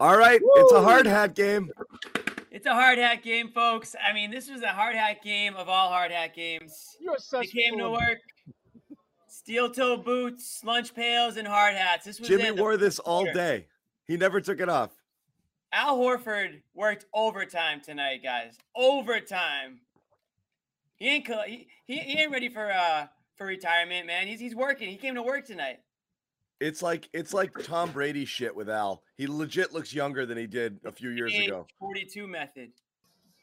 All right, it's a hard hat game. It's a hard hat game, folks. I mean, this was a hard hat game of all hard hat games. You're They such came to work, steel toe boots, lunch pails, and hard hats. This was Jimmy it, wore this all day. He never took it off. Al Horford worked overtime tonight, guys. Overtime. He ain't he, he, he ain't ready for uh for retirement, man. He's he's working. He came to work tonight. It's like it's like Tom Brady shit with Al. He legit looks younger than he did a few years ago. 42 method.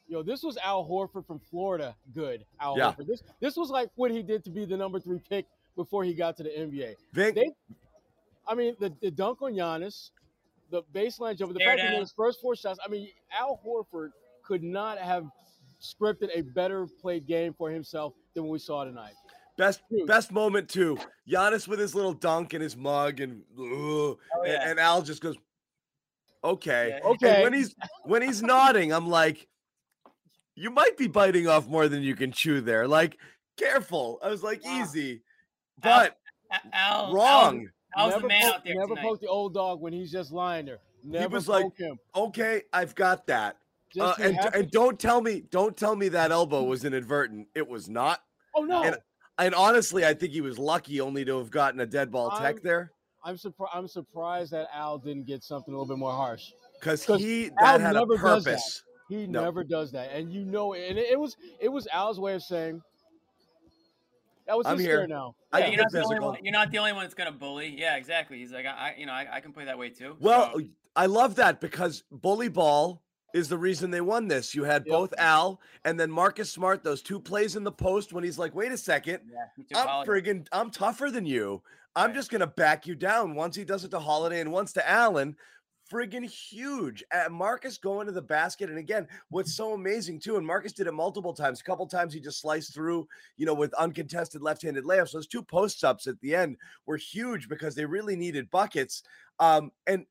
Yo, this was Al Horford from Florida. Good, Al Yeah. Horford. This this was like what he did to be the number three pick before he got to the NBA. Vic, They, I mean, the, the dunk on Giannis, the baseline jumper, the fact that he down. made his first four shots. I mean, Al Horford could not have scripted a better played game for himself than what we saw tonight. Best best moment too. Giannis with his little dunk and his mug and ugh, and, Oh, yeah. and Al just goes, okay. Yeah. Okay. And when he's when he's nodding, I'm like, you might be biting off more than you can chew there. Like, careful. I was like, Wow. easy. But A- Al, wrong. Al, Al's the never man poke, out there never tonight. poke the old dog when he's just lying there. Never was poke like, him. Okay, I've got that. Uh, and and don't tell me, don't tell me that elbow was inadvertent. It was not. oh no, and- And honestly, I think he was lucky only to have gotten a dead ball tech I'm- there I'm surprised. I'm surprised that Al didn't get something a little bit more harsh. Because he Al that had a never does that. He No. never does that, and you know, it. and it, it was it was Al's way of saying that was I'm his here. now. I Yeah, can you're, get not the only physical. one, you're not the only one that's gonna bully. Yeah, exactly. He's like, I, I you know, I, I can play that way too. Well, So, I love that because bully ball is the reason they won this. You had Yep. both Al and then Marcus Smart. Those two plays in the post when he's like, "Wait a second, yeah, I'm Holiday. friggin' I'm tougher than you. I'm Right. just gonna back you down." Once he does it to Holiday and once to Allen, friggin' huge. Uh, Marcus going to the basket, and again, what's so amazing too, and Marcus did it multiple times. A couple times he just sliced through, you know, with uncontested left-handed layups. Those two post ups at the end were huge because they really needed buckets. Um, and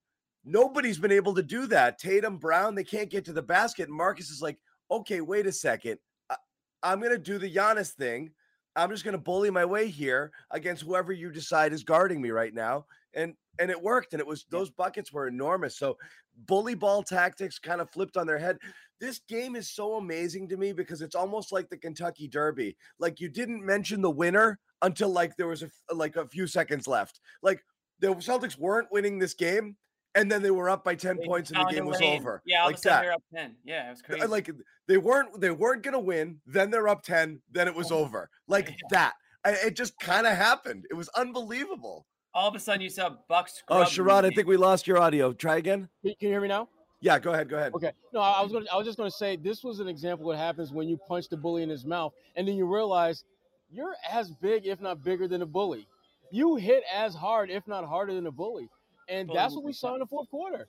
nobody's been able to do that. Tatum, Brown, they can't get to the basket. And Marcus is like, okay, wait a second. I, I'm gonna do the Giannis thing. I'm just gonna bully my way here against whoever you decide is guarding me right now. And and it worked. And it was those buckets were enormous. So bully ball tactics kind of flipped on their head. This game is so amazing to me because it's almost like the Kentucky Derby. Like you didn't mention the winner until like there was a like a few seconds left. Like the Celtics weren't winning this game, and then they were up by 10 They points and the game was lane. over. Yeah, all like of a sudden that. they're up ten. Yeah, it was crazy. Like they weren't they weren't gonna win. Then they're up 10. Then it was Oh. over. Like Yeah. that. I, it just kind of happened. It was unbelievable. all of a sudden you saw Bucks. Oh, Sherrod, I think we lost your audio. Try again. Can can you hear me now? Yeah, go ahead. Go ahead. Okay. No, I I was going. to I was just going to say this was an example of what happens when you punch the bully in his mouth, and then you realize you're as big, if not bigger, than the bully. You hit as hard, if not harder, than the bully, and that's what we saw in the fourth quarter.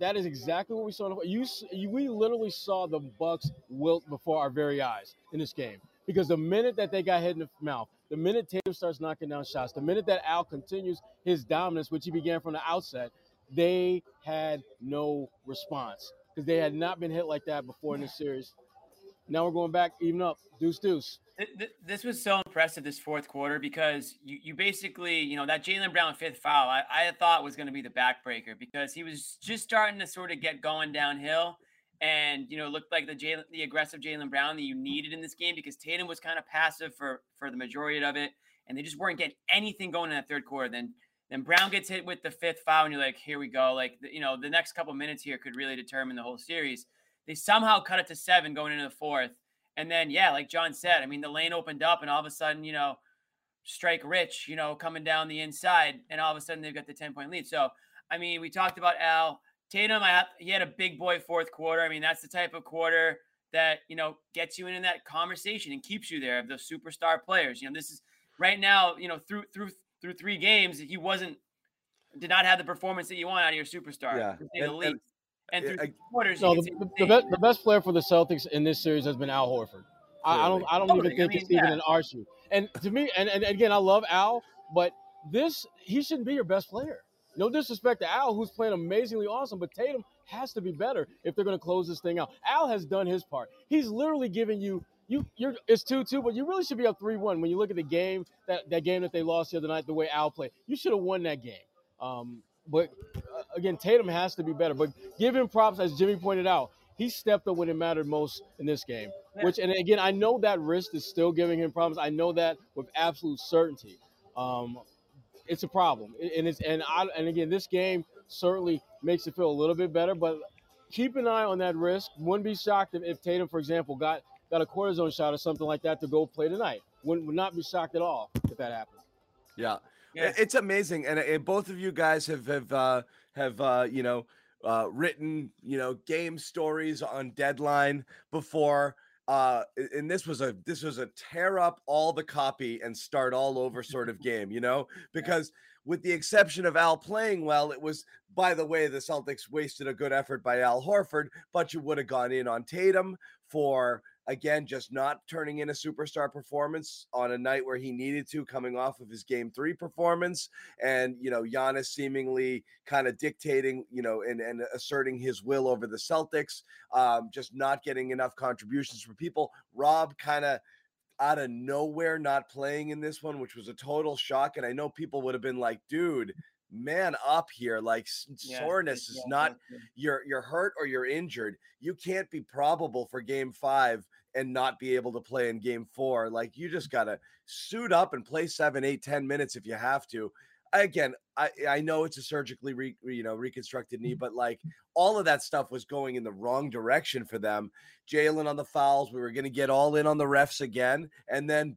That is exactly what we saw. In the, you, you, we literally saw the Bucks wilt before our very eyes in this game because the minute that they got hit in the mouth, the minute Tatum starts knocking down shots, the minute that Al continues his dominance, which he began from the outset, they had no response because they had not been hit like that before in this series. Now we're going back, even up, deuce deuce. Th- th- This was so impressive this fourth quarter because you, you basically, you know, that Jaylen Brown fifth foul, I, I thought was going to be the backbreaker because he was just starting to sort of get going downhill. and you know looked like the Jaylen, the aggressive Jaylen Brown that you needed in this game because Tatum was kind of passive for for the majority of it, and they just weren't getting anything going in that third quarter. Then then Brown gets hit with the fifth foul, and you're like, here we go. Like you know, the next couple minutes here could really determine the whole series. They somehow cut it to seven going into the fourth, and then yeah, like John said, I mean the lane opened up, and all of a sudden you know. Strike Rich, you know, coming down the inside, and all of a sudden they've got the 10 point lead. So, I mean, we talked about Al Tatum. I he had a big boy fourth quarter. I mean, that's the type of quarter that you know gets you in that conversation and keeps you there of the superstar players. You know, this is right now. You know, through through through three games, he wasn't did not have the performance that you want out of your superstar. Yeah. to say the And- least. and- And, through I- quarters, No, the, the, the the, be- the best player for the Celtics in this series has been Al Horford. I, I don't I don't Totally. even I think mean, it's even an issue. And to me, and, and again, I love Al, but this he shouldn't be your best player. No disrespect to Al, who's playing amazingly awesome, but Tatum has to be better if they're going to close this thing out. Al has done his part. He's literally giving you you you're it's two two, but you really should be up three one when you look at the game that that game that they lost the other night. The way Al played, you should have won that game. Um, but uh, again, Tatum has to be better. But give him props, as Jimmy pointed out. He stepped up when it mattered most in this game. Which, and again, I know that wrist is still giving him problems. I know that with absolute certainty. Um, it's a problem, and it's and I and again, this game certainly makes it feel a little bit better. But keep an eye on that wrist. Wouldn't be shocked if, if Tatum, for example, got got a cortisone shot or something like that to go play tonight. Wouldn't would not be shocked at all if that happened. Yeah. Yeah. It's amazing, and, and both of you guys have have uh, have uh, you know uh, written you know game stories on deadline before. Uh, and this was a this was a tear up all the copy and start all over sort of game, you know, because with the exception of Al playing well, it was by the way the Celtics wasted a good effort by Al Horford, but you would have gone in on Tatum for again just not turning in a superstar performance on a night where he needed to coming off of his game 3 performance and you know Giannis seemingly kind of dictating you know and and asserting his will over the Celtics um just not getting enough contributions from people Rob kind of out of nowhere not playing in this one which was a total shock and I know people would have been like dude man up here like Yeah, soreness is yeah, not good. you're you're hurt or you're injured, you can't be probable for game five and not be able to play in game four. Like you just gotta suit up and play seven, eight, ten minutes if you have to. Again, I I know it's a surgically re, you know reconstructed knee, mm-hmm. but like all of that stuff was going in the wrong direction for them. Jaylen on the fouls, we were gonna get all in on the refs again, and then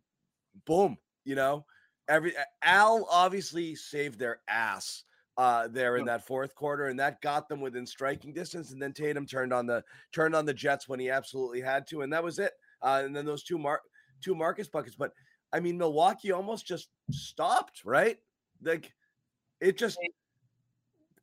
boom, you know, every Al obviously saved their ass uh there in that fourth quarter and that got them within striking distance and then Tatum turned on the turned on the Jets when he absolutely had to and that was it uh and then those two mark two Marcus buckets but I mean Milwaukee almost just stopped right like it just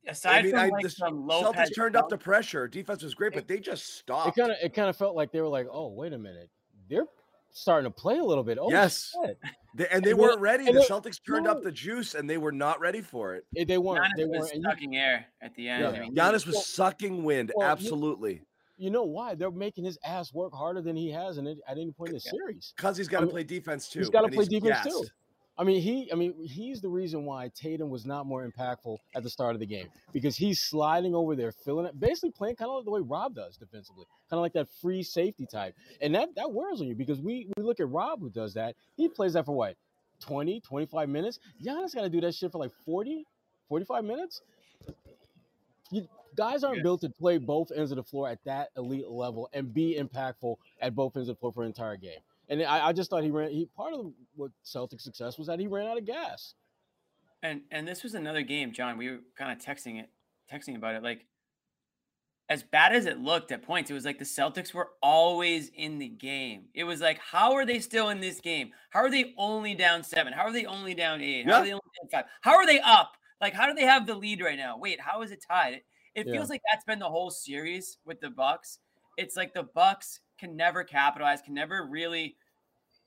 Aside I mean from I, like the some Celtics turned up the pressure defense was great but they just stopped. It kind of it kind of felt like they were like, oh wait a minute, they're starting to play a little bit. Oh Yes. shit. They- and they And weren't ready the Celtics turned up the juice and they were not ready for it Eh, They weren't. Giannis They was weren't. And you, sucking air at the end. Yeah. I mean, Giannis was Well- sucking wind well, absolutely you know why? They're making his ass work harder than he has in it at any point in the series. because he's got I to mean, play defense too He's got to play defense too. I mean, he. I mean, he's the reason why Tatum was not more impactful at the start of the game because he's sliding over there, filling it, basically playing kind of like the way Rob does defensively, kind of like that free safety type, and that that wears on you because we we look at Rob who does that. He plays that for what 20, 25 minutes. Giannis got to do that shit for like 40, 45 minutes. You, guys aren't Yeah. built to play both ends of the floor at that elite level and be impactful at both ends of the floor for an entire game. And I, I just thought he ran. He part of what Celtic success was that he ran out of gas. And and this was another game, John. We were kind of texting it, texting about it. Like as bad as it looked at points, it was like the Celtics were always in the game. It was like, how are they still in this game? How are they only down seven? How are they only down eight? How Yeah. are they only down five? How are they up? Like, how do they have the lead right now? Wait, how is it tied? It, it Yeah. feels like that's been the whole series with the Bucks. It's like the Bucks can never capitalize, can never really,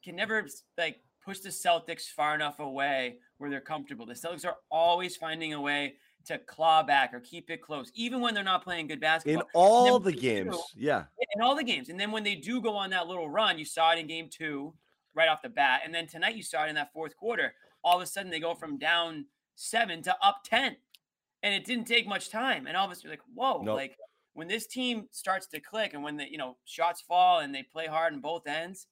can never like push the Celtics far enough away where they're comfortable. The Celtics are always finding a way to claw back or keep it close, even when they're not playing good basketball. in all the games. do- Yeah. in all the games. And then when they do go on that little run, you saw it in game two, right off the bat. And then tonight you saw it in that fourth quarter. All of a sudden they go from down seven to up 10. And it didn't take much time. And all of a sudden like, whoa, Nope. like when this team starts to click and when the you know shots fall and they play hard on both ends,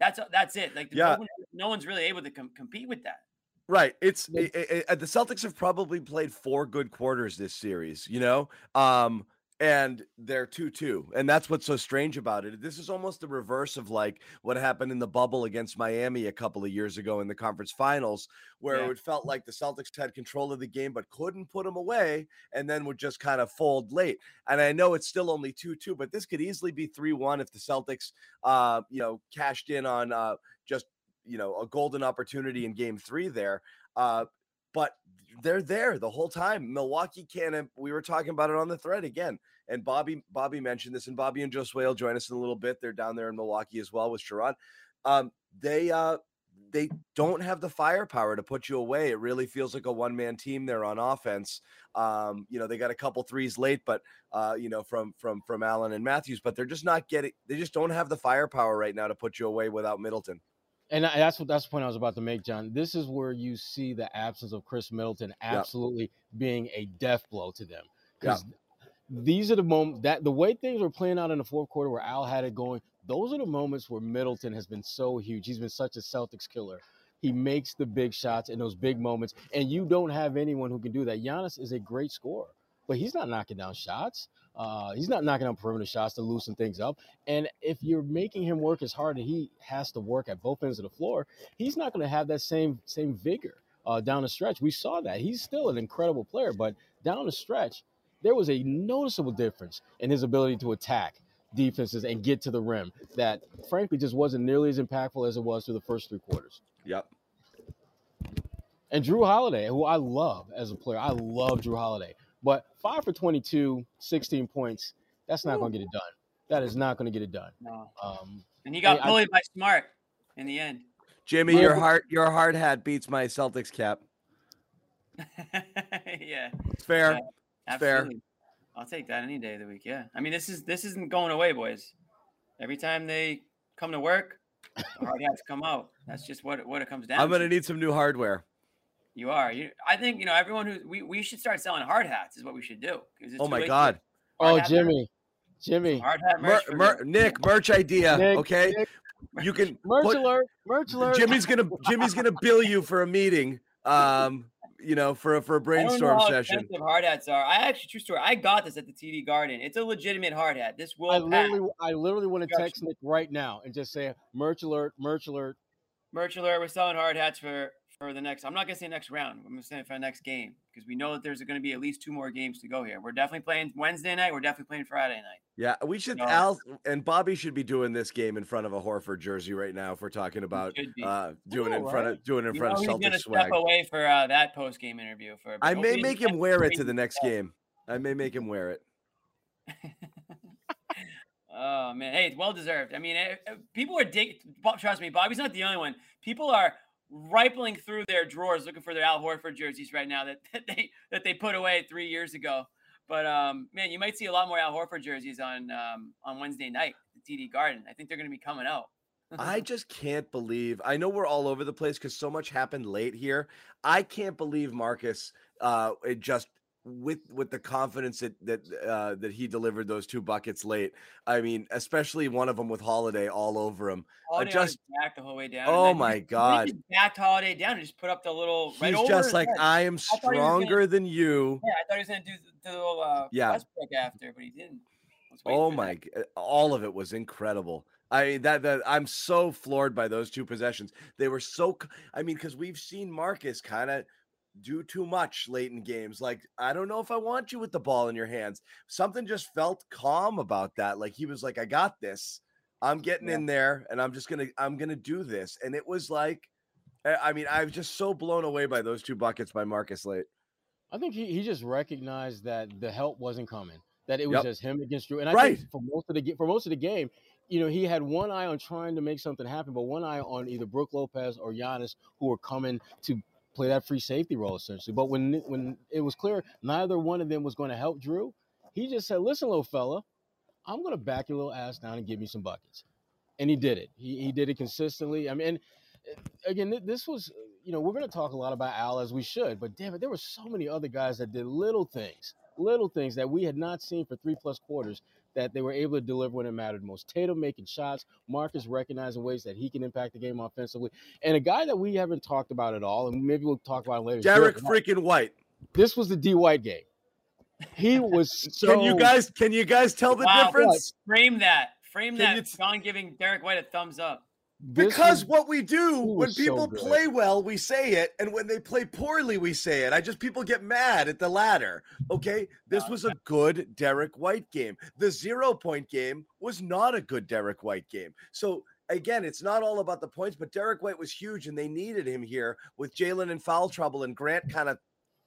that's that's it. Like Yeah. no, one- no one's really able to com- compete with that. Right. It's i i i- the Celtics have probably played four good quarters this series, you know? Um and they're 2-2. And that's what's so strange about it. This is almost the reverse of like what happened in the bubble against Miami a couple of years ago in the conference finals where Yeah. it felt like the Celtics had control of the game but couldn't put them away and then would just kind of fold late. And I know it's still only 2-2, but this could easily be 3-1 if the Celtics uh, you know, cashed in on uh just you know a golden opportunity in game three there uh but they're there the whole time milwaukee can't we were talking about it on the thread again and bobby bobby mentioned this and bobby and josue will join us in a little bit they're down there in milwaukee as well with Sherrod um they uh they don't have the firepower to put you away. It really feels like a one-man team there on offense. Um, you know, they got a couple threes late, but uh, you know, from from from Allen and Matthews, but they're just not getting. They just don't have the firepower right now to put you away without Middleton. And that's what that's the point I was about to make, John. This is where you see the absence of Khris Middleton absolutely being a death blow to them. Because these are the moments that the way things were playing out in the fourth quarter where Al had it going, those are the moments where Middleton has been so huge. He's been such a Celtics killer. He makes the big shots in those big moments, and you don't have anyone who can do that. Giannis is a great scorer, but he's not knocking down shots. Uh, he's not knocking down perimeter shots to loosen things up. And if you're making him work as hard as he has to work at both ends of the floor, he's not going to have that same same vigor uh, down the stretch. We saw that he's still an incredible player, but down the stretch, there was a noticeable difference in his ability to attack defenses and get to the rim that, frankly, just wasn't nearly as impactful as it was through the first three quarters. Yep. And Jrue Holiday, who I love as a player, I love Jrue Holiday. But five for 22, 16 points, that's not going to get it done. That is not going to get it done. No. Um, And he got I- I- bullied by Smart in the end. Jimmy, Yeah, your but- hard your hard hat beats my Celtics cap. yeah. It's fair. Yeah, It's fair. I'll take that any day of the week. Yeah. I mean, this is this isn't going away, boys. Every time they come to work, the hard hats come out. That's just what it, what it comes down. I'm gonna to. need some new hardware. You are. You. I think you know everyone who we, we should start selling hard hats is what we should do. it's Oh my god. hard oh, hat Jimmy, Jimmy, hard hat merch. for mer- Nick, merch idea. Nick, okay. Nick, You can merch put- alert, merch alert. Jimmy's gonna Jimmy's gonna bill you for a meeting. Um, you know, for a for a I don't know brainstorm how session. expensive hard hats are. I actually, true story. I got this at the TD Garden. It's a legitimate hard hat. This will I literally, I literally want to text Nick right now and just say merch alert, merch alert. merch alert. We're selling hard hats for for the next. I'm not gonna say next round. I'm gonna say for the next game because we know that there's going to be at least two more games to go here. We're definitely playing Wednesday night. We're definitely playing Friday night. Yeah, we should No. Al and Bobby should be doing this game in front of a Horford jersey right now if we're talking about uh doing it know, in front right? of doing it in You front know of he's Celtics gonna swag. step away for uh, that post game interview. For I may make him wear it to the next Yeah. game. I may make him wear it. Oh man, hey, it's well deserved. I mean, eh, eh, people are dig. Bob, Trust me, Bobby's not the only one. People are rifling through their drawers looking for their Al Horford jerseys right now that, that they that they put away three years ago. But um, man, you might see a lot more Al Horford jerseys on um, on Wednesday night at TD Garden. I think they're going to be coming out. I just can't believe. I know we're all over the place because so much happened late here. I can't believe Marcus. Uh, it just with with the confidence that that uh, that he delivered those two buckets late. I mean, especially one of them with Holiday all over him. Holiday just- just back the whole way down. Oh he my he God. just backed Holiday down and just put up the little. He's over just like head. I am he was gonna- stronger than you. Yeah, I thought he was going to do the, the little uh, Yeah. Westbrook after, but he didn't. Oh my! that. All of it was incredible. I that that I'm so floored by those two possessions. They were so. I mean, because we've seen Marcus kind of do too much late in games. Like I don't know if I want you with the ball in your hands. Something just felt calm about that. Like he was like, I got this. I'm getting Yeah. in there, and I'm just gonna I'm gonna do this. And it was like, I mean, I was just so blown away by those two buckets by Marcus late. I think he, he just recognized that the help wasn't coming. That it was Yep. just him against Jrue. And I Right. think for most of the for most of the game, you know, he had one eye on trying to make something happen, but one eye on either Brook Lopez or Giannis, who were coming to play that free safety role essentially. But when when it was clear neither one of them was going to help Jrue, he just said, "Listen, little fella, I'm going to back your little ass down and give me some buckets." And he did it. He he did it consistently. I mean, uh, again, this was you know we're going to talk a lot about Al as we should, but damn it, there were so many other guys that did little things little things that we had not seen for three plus quarters that they were able to deliver when it mattered most. Tatum making shots, Marcus recognizing ways that he can impact the game offensively, and a guy that we haven't talked about at all, and maybe we'll talk about later. is Derrick freaking White. This was the D White game. He was so. Can you guys can you guys tell the Wow. difference? Frame that. Frame Can that. you t- John giving Derrick White a thumbs up. This Because was- what we do when was so people play well, we say it, and when they play poorly, we say it. I just people get mad at the latter. Okay, this was a good Derrick White game. The zero point game was not a good Derrick White game. So again, it's not all about the points, but Derrick White was huge, and they needed him here with Jaylen in foul trouble and Grant kind of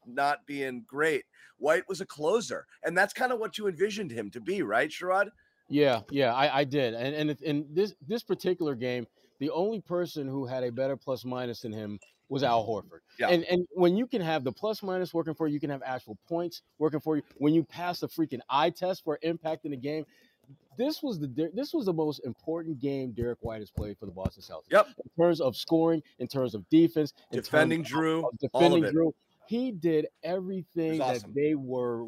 not being great. White was a closer, and that's kind of what you envisioned him to be, right, Sherrod? Yeah, yeah, I, I did, and and in this this particular game, the only person who had a better plus minus than him was Al Horford. Yeah. And and when you can have the plus minus working for you, you can have actual points working for you. When you pass the freaking eye test for impact in the game, this was the this was the most important game Derrick White has played for the Boston Celtics. Yep. In terms of scoring, in terms of defense, in terms Defending of- Jrue, of all of defending. Jrue. He did everything awesome. that they were.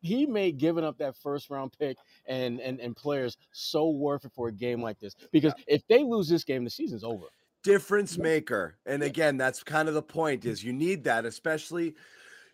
He made giving up that first round pick and and and players so worth it for a game like this. Because if they lose this game, the season's over. difference maker. And again, that's kind of the point is you need that, especially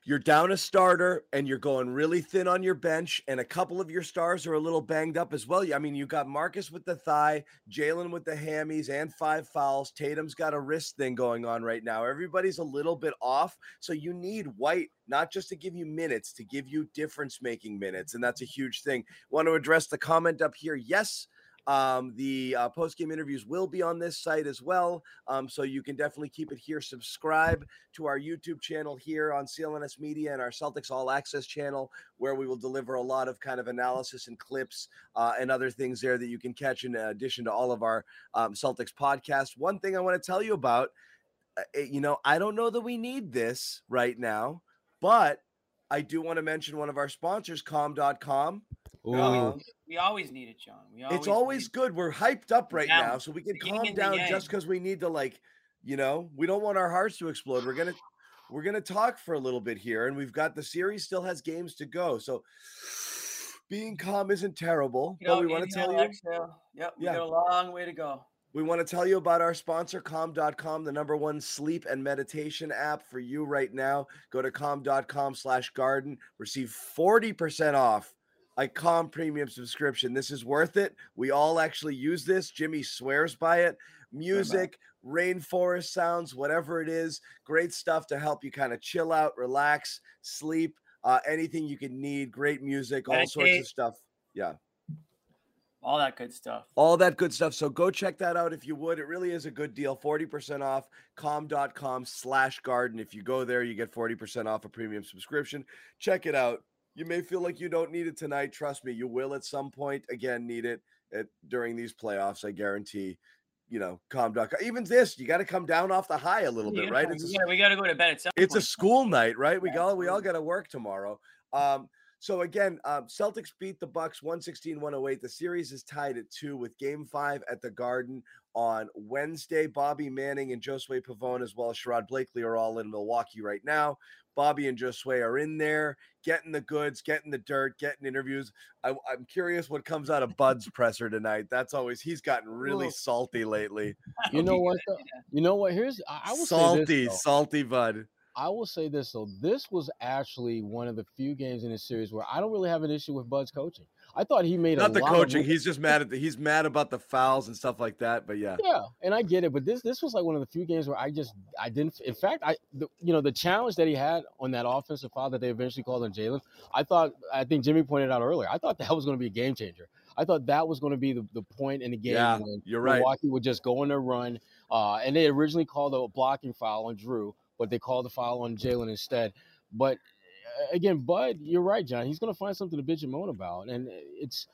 you're down a starter and you're going really thin on your bench, and a couple of your stars are a little banged up as well. I mean, you got Marcus with the thigh, Jaylen with the hammies, and five fouls. Tatum's got a wrist thing going on right now. Everybody's a little bit off. So you need White not just to give you minutes, to give you difference making minutes. And that's a huge thing. Want to address the comment up here? Yes. Um, the uh, post game interviews will be on this site as well. Um, so you can definitely keep it here. Subscribe to our YouTube channel here on CLNS Media and our Celtics All Access channel, where we will deliver a lot of kind of analysis and clips uh, and other things there that you can catch in addition to all of our um, Celtics podcasts. One thing I want to tell you about, uh, eh, you know, I don't know that we need this right now, but I do want to mention one of our sponsors, calm.com. Ooh. Um, We always need it, John. We it's always good. We're hyped up right now, so we can calm down just because we need to, like, you know, we don't want our hearts to explode. We're gonna we're gonna talk for a little bit here, and we've got the series still has games to go. So being calm isn't terrible, You but know, we want to tell you exhale. Yep, we Yeah. got a long way to go. we want to tell you about our sponsor, calm.com, the number one sleep and meditation app for you right now. Go to calm.com slash garden, receive 40% off a Calm premium subscription. This is worth it. We all actually use this. Jimmy swears by it. Music, rainforest sounds, whatever it is, great stuff to help you kind of chill out, relax, sleep, uh, anything you can need. Great music, all sorts of stuff. Yeah All that good stuff. all that good stuff. So go check that out if you would. It really is a good deal. 40% off calm.com slash garden. If you go there, you get 40% off a premium subscription. Check it out. You may feel like you don't need it tonight. Trust me, you will at some point again need it at, during these playoffs. I guarantee. You know, calm.com. Even this, you got to come down off the high a little We bit, right? we It's a gotta, we gotta go to bed at some it's a school night, right? We Yeah, all we all got to work tomorrow. Um, so again, um, Celtics beat the Bucks 116-108. The series is tied at two with Game Five at the Garden on Wednesday. Bobby Manning and Josue Pavone, as well as Sherrod Blakely, are all in Milwaukee right now. Bobby and Josue are in there, getting the goods, getting the dirt, getting interviews. I, am curious what comes out of Bud's presser tonight. That's always he's gotten really Well, salty lately. You know what? though? You know what? Here's I I will say Salty, this, salty Bud. I will say this though. This was actually one of the few games in this series where I don't really have an issue with Bud's coaching. I thought he made Not a the coaching. He's just mad at the he's mad about the fouls and stuff like that. But yeah. Yeah, and I get it, but this this was like one of the few games where I just I didn't. In fact, I the, you know the challenge that he had on that offensive foul that they eventually called on Jaylen. I thought I think Jimmy pointed out earlier. I thought that was going to be a game changer. I thought that was going to be the, the point in the game Yeah, when you're right. Milwaukee would just go on their run. Uh, and they originally called a blocking foul on Jrue, but they called the foul on Jaylen instead. But again, Bud, you're right, John. He's going to find something to bitch and moan about, and uh, it's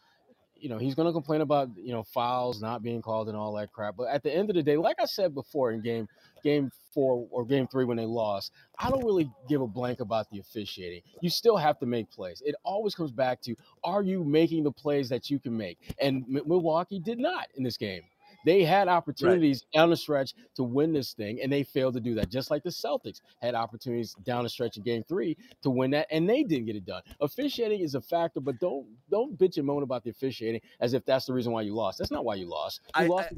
you know, he's going to complain about, you know, fouls not being called and all that crap. But at the end of the day, like I said before in game game 4 or game 3 when they lost, I don't really give a blank about the officiating. You still have to make plays. It always comes back to are you making the plays that you can make? And Milwaukee did not in this game. They had opportunities down the stretch to win this thing, and they failed to do that. Just like the Celtics had opportunities down the stretch in Game Three to win that, and they didn't get it done. Officiating is a factor, but don't don't bitch and moan about the officiating as if that's the reason why you lost. That's not why you lost. You I- lost.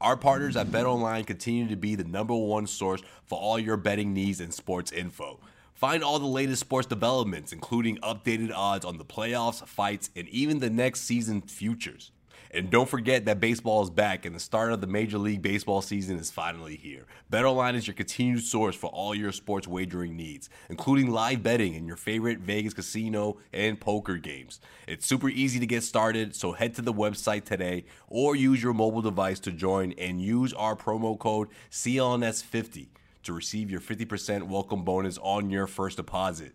Our partners at BetOnline continue to be the number one source for all your betting needs and sports info. Find all the latest sports developments, including updated odds on the playoffs, fights, and even the next season futures. And don't forget that baseball is back and the start of the Major League Baseball season is finally here. BetOnline is your continued source for all your sports wagering needs, including live betting and your favorite Vegas casino and poker games. It's super easy to get started, so head to the website today or use your mobile device to join and use our promo code CLNS50 to receive your 50% welcome bonus on your first deposit.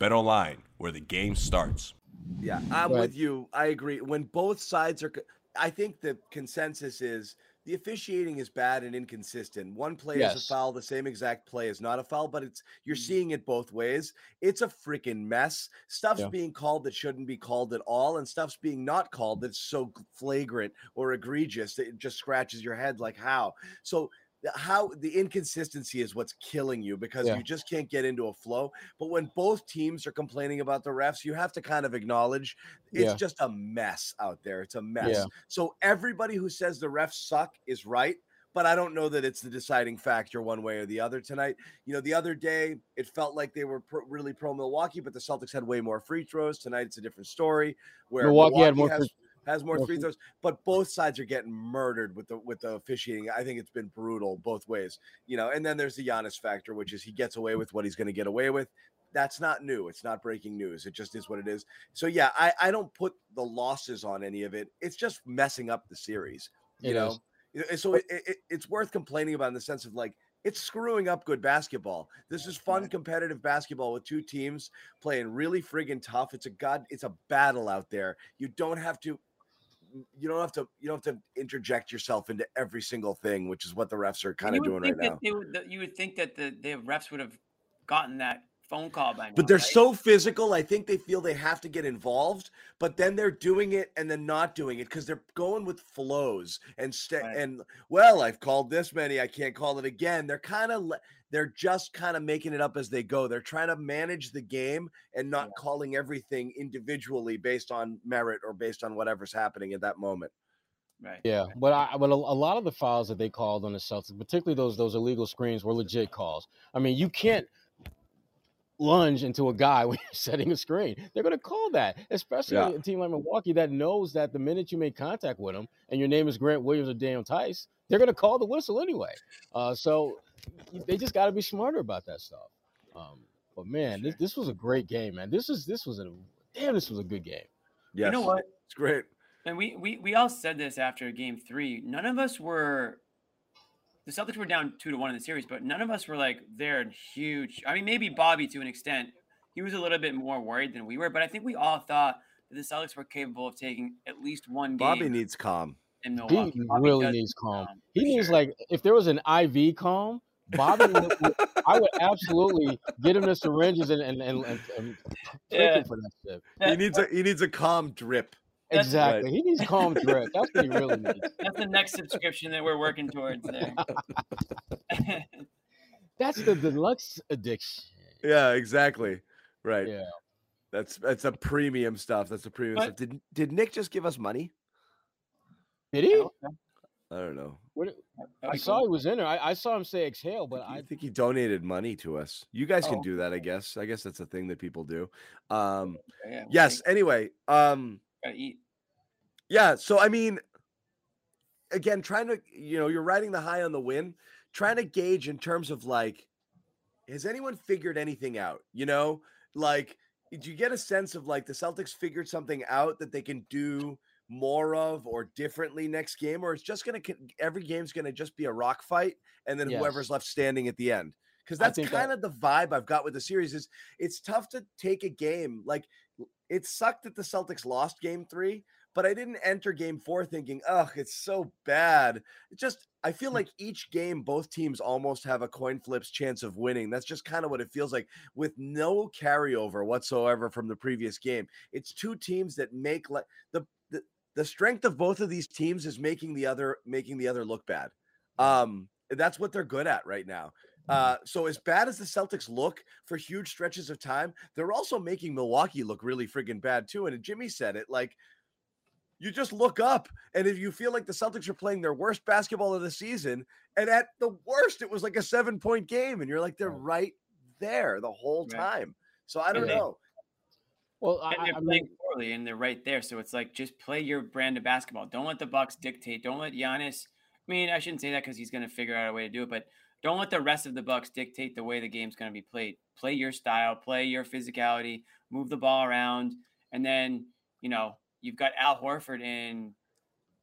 BetOnline, where the game starts. Yeah, I'm Right. with you. I agree. When both sides are, co- I think the consensus is the officiating is bad and inconsistent. One play is a foul, the same exact play is not a foul, but it's you're Mm. seeing it both ways. It's a freaking mess. Stuff's Yeah. being called that shouldn't be called at all, and stuff's being not called that's so flagrant or egregious that it just scratches your head. Like how? So how the inconsistency is what's killing you because Yeah. you just can't get into a flow. But when both teams are complaining about the refs, you have to kind of acknowledge it's Yeah. just a mess out there. It's a mess. Yeah. So everybody who says the refs suck is right. But I don't know that it's the deciding factor one way or the other tonight. You know, the other day it felt like they were pro- really pro Milwaukee, but the Celtics had way more free throws. Tonight it's a different story where Milwaukee had more has, free- has more free free- throws, but both sides are getting murdered with the with the officiating. I think it's been brutal both ways. You know, and then there's the Giannis factor, which is he gets away with what he's going to get away with. That's not new. It's not breaking news. It just is what it is. So yeah, I, I don't put the losses on any of it. It's just messing up the series. You It know, is. And so it, it, it's worth complaining about in the sense of like it's screwing up good basketball. This is fun, competitive basketball with two teams playing really friggin' tough. It's a god, it's a battle out there. You don't have to you don't have to you don't have to interject yourself into every single thing, which is what the refs are kind You of doing right now. Would, you would think that the, the refs would have gotten that phone call by now. But they're right? so physical. I think they feel they have to get involved, but then they're doing it and then not doing it because they're going with flows and st- Right. and well, I've called this many, I can't call it again. They're kind of they're just kind of making it up as they go. They're trying to manage the game and not calling everything individually based on merit or based on whatever's happening at that moment. Right. Yeah, but I but a, a lot of the fouls that they called on the Celtics, particularly those those illegal screens, were legit calls. I mean, you can't lunge into a guy when you're setting a screen. They're going to call that, especially Yeah. a team like Milwaukee that knows that the minute you make contact with them and your name is Grant Williams or Daniel Theis, they're going to call the whistle anyway. Uh, so they just got to be smarter about that stuff. Um, but man, this, this was a great game, man. This is this was a damn. This was a good game. Yes. You know what? It's great. And we, we we all said this after game three. None of us were. The Celtics were down two to one in the series, but none of us were like they're huge. I mean, maybe Bobby to an extent. He was a little bit more worried than we were, but I think we all thought that the Celtics were capable of taking at least one game. Bobby needs calm. in He Milwaukee. Bobby really needs calm. calm, He needs sure. like if there was an IV calm, Bobby, would, would- I would absolutely get him the syringes and and and, and, and prick Yeah. him for that shit. He needs a he needs a calm drip. That's- Exactly. He needs calm drip. That's what he really needs. That's the next subscription that we're working towards there. That's the deluxe addiction. Yeah, exactly. Right. Yeah. That's that's a premium stuff. That's a premium But- stuff. Did did Nick just give us money? Did he? I don't know. What, I saw he was in there. I, I saw him say exhale, but I I think he donated money to us. You guys can Oh. do that, I guess. I guess that's a thing that people do. Um Yeah, yes, anyway. Um gotta eat. Yeah, so I mean again, trying to you know, you're riding the high on the win, trying to gauge in terms of like has anyone figured anything out? You know, like do you get a sense of like the Celtics figured something out that they can do more of or differently next game, or it's just gonna every game's gonna just be a rock fight, and then Yes. whoever's left standing at the end? Because that's think that- kind of the vibe I've got with the series. Is it's tough to take a game like it sucked that the Celtics lost game three, but I didn't enter game four thinking, ugh, it's so bad. It just I feel Hmm. like each game, both teams almost have a coin flips chance of winning. That's just kind of what it feels like with no carryover whatsoever from the previous game. It's two teams that make like the, the the strength of both of these teams is making the other making the other look bad. Um, that's what they're good at right now. Uh, so as bad as the Celtics look for huge stretches of time, they're also making Milwaukee look really friggin' bad too. And Jimmy said it like you just look up, and if you feel like the Celtics are playing their worst basketball of the season, and at the worst, it was like a seven point game, and you're like, they're right there the whole Right. time. So I don't And they- know. Well, and I, they're I playing mean, poorly, and they're right there. So it's like just play your brand of basketball. Don't let the Bucks dictate. Don't let Giannis. I mean, I shouldn't say that because he's going to figure out a way to do it, but don't let the rest of the Bucks dictate the way the game's going to be played. Play your style, play your physicality, move the ball around, and then you know you've got Al Horford in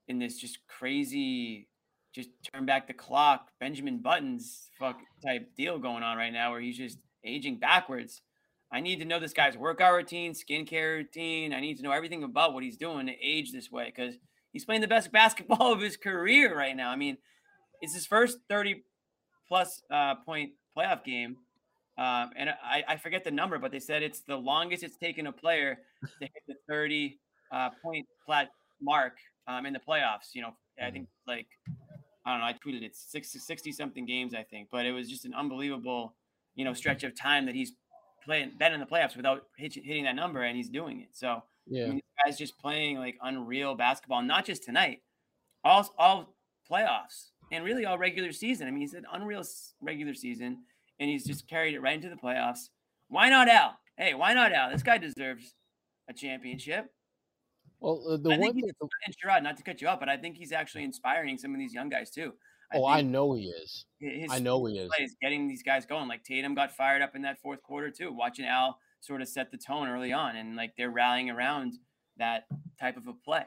in this just crazy, just turn back the clock, Benjamin Buttons fuck type deal going on right now, where he's just aging backwards. I need to know this guy's workout routine, skincare routine. I need to know everything about what he's doing to age this way because he's playing the best basketball of his career right now. I mean, it's his first 30 plus uh, point playoff game. Um, and I, I forget the number, but they said it's the longest it's taken a player to hit the 30 uh, point flat mark um, in the playoffs. You know, I think like, I don't know, I tweeted it's 60, 60 something games, I think, but it was just an unbelievable, you know, stretch of time that he's playing, been in the playoffs without hit, hitting that number, and he's doing it. So, yeah. I mean, this guy's just playing like unreal basketball, not just tonight, all all playoffs and really all regular season. I mean, he's an unreal regular season, and he's just carried it right into the playoffs. Why not Al? Hey, why not Al? This guy deserves a championship. Well, uh, the I one think Sherrod, not to cut you up, but I think he's actually inspiring some of these young guys too. Oh, I know he is. his I know he is. is getting these guys going. Like Tatum got fired up in that fourth quarter too. Watching Al sort of set the tone early on, and like they're rallying around that type of a play.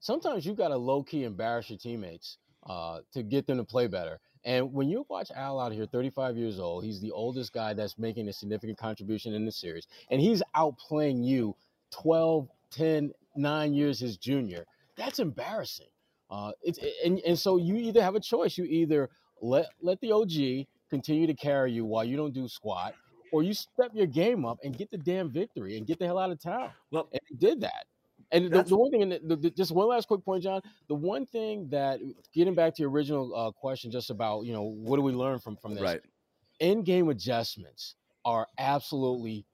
sometimes you got to low key embarrass your teammates uh, to get them to play better. And when you watch Al out here, 35 years old, he's the oldest guy that's making a significant contribution in the series, and he's outplaying you 12, 10, 9 years his junior. That's embarrassing. Uh, it's and, and so you either have a choice. You either let let the OG continue to carry you while you don't do squat, or you step your game up and get the damn victory and get the hell out of town. Well, and he did that. And the, the one thing, and the, the, just one last quick point, John. The one thing that, getting back to your original uh, question, just about you know what do we learn from from this? Right. In game adjustments are absolutely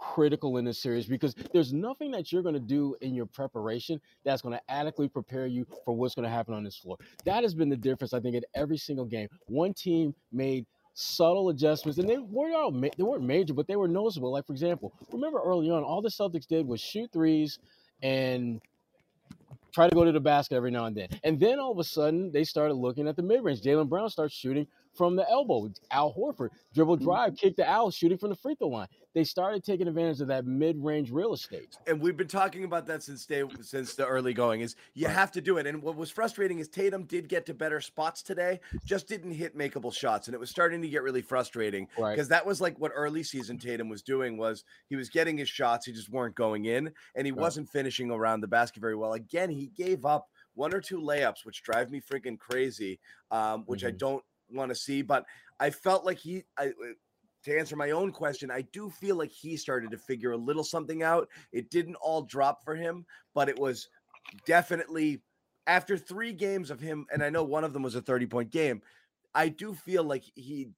critical in this series because there's nothing that you're going to do in your preparation that's going to adequately prepare you for what's going to happen on this floor. That has been the difference, I think, in every single game. One team made subtle adjustments, and they weren't all ma- they weren't major, but they were noticeable. Like for example, remember early on, all the Celtics did was shoot threes and try to go to the basket every now and then. And then all of a sudden, they started looking at the mid range. Jaylen Brown starts shooting from the elbow. Al Horford dribble drive, kick the Al, shooting from the free throw line. They started taking advantage of that mid range real estate. and we've been talking about that since day since the early going is you have to do it and what was frustrating is tatum did get to better spots today just didn't hit makeable shots and it was starting to get really frustrating Right. because that was like what early season tatum was doing was he was getting his shots he just weren't going in and he Right. wasn't finishing around the basket very well again he gave up one or two layups which drive me freaking crazy um, which i Mhm. don't want to see but i felt like he I, to answer my own question, I do feel like he started to figure a little something out. It didn't all drop for him, but it was definitely after three games of him, and I know one of them was a 30 point game. I do feel like he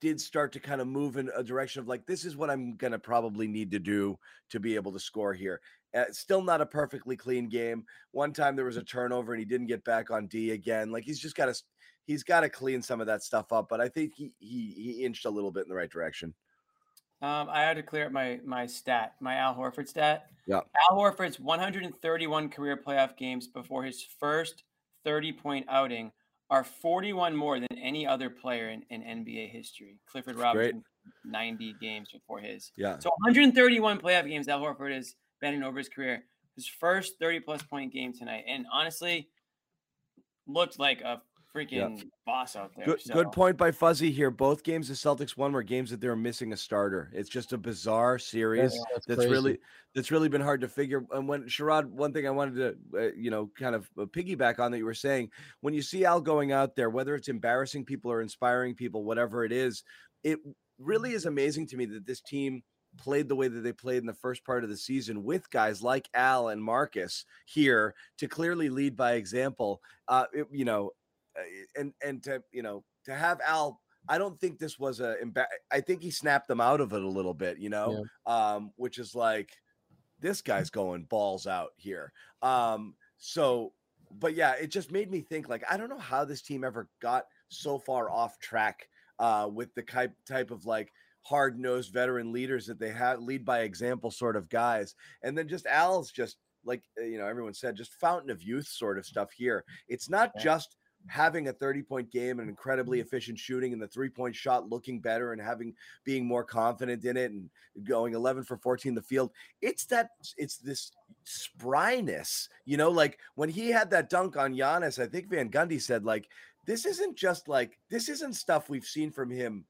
did start to kind of move in a direction of like, this is what I'm going to probably need to do to be able to score here. Uh, still not a perfectly clean game. One time there was a turnover and he didn't get back on D again. Like he's just got to he's got to clean some of that stuff up. But I think he he he inched a little bit in the right direction. Um, I had to clear up my my stat, my Al Horford stat. Yeah. Al Horford's 131 career playoff games before his first 30 point outing are 41 more than any other player in, in NBA history. Clifford Great. Robinson, 90 games before his. Yeah. So 131 playoff games Al Horford has been in over his career. His first 30 plus point game tonight, and honestly, looked like a freaking boss out there. Good, so- good point by Fuzzy here. Both games the Celtics won were games that they were missing a starter. It's just a bizarre series That's that's really that's really been hard to figure. And when Sherrod, one thing I wanted to uh, you know kind of uh, piggyback on that you were saying, when you see Al going out there, whether it's embarrassing people or inspiring people, whatever it is, it really is amazing to me that this team played the way that they played in the first part of the season with guys like Al and Marcus here to clearly lead by example. Uh, it- you know, and and to you know to have Al. I don't think this was a. I think he snapped them out of it a little bit. You know, um, which is like this guy's going balls out here. Um, so, but yeah, it just made me think like I don't know how this team ever got so far off track uh, with the type type of like hard nosed veteran leaders that they have, lead by example sort of guys, and then just Al's just like uh, you know everyone said, just fountain of youth sort of stuff here. It's not just having a 30 point game and incredibly mm-hmm. efficient shooting and the three point shot looking better and having being more confident in it and going 11 for 14 in the field it's that it's this spryness you know like when he had that dunk on Giannis I think Van Gundy said like this isn't just like this isn't stuff we've seen from him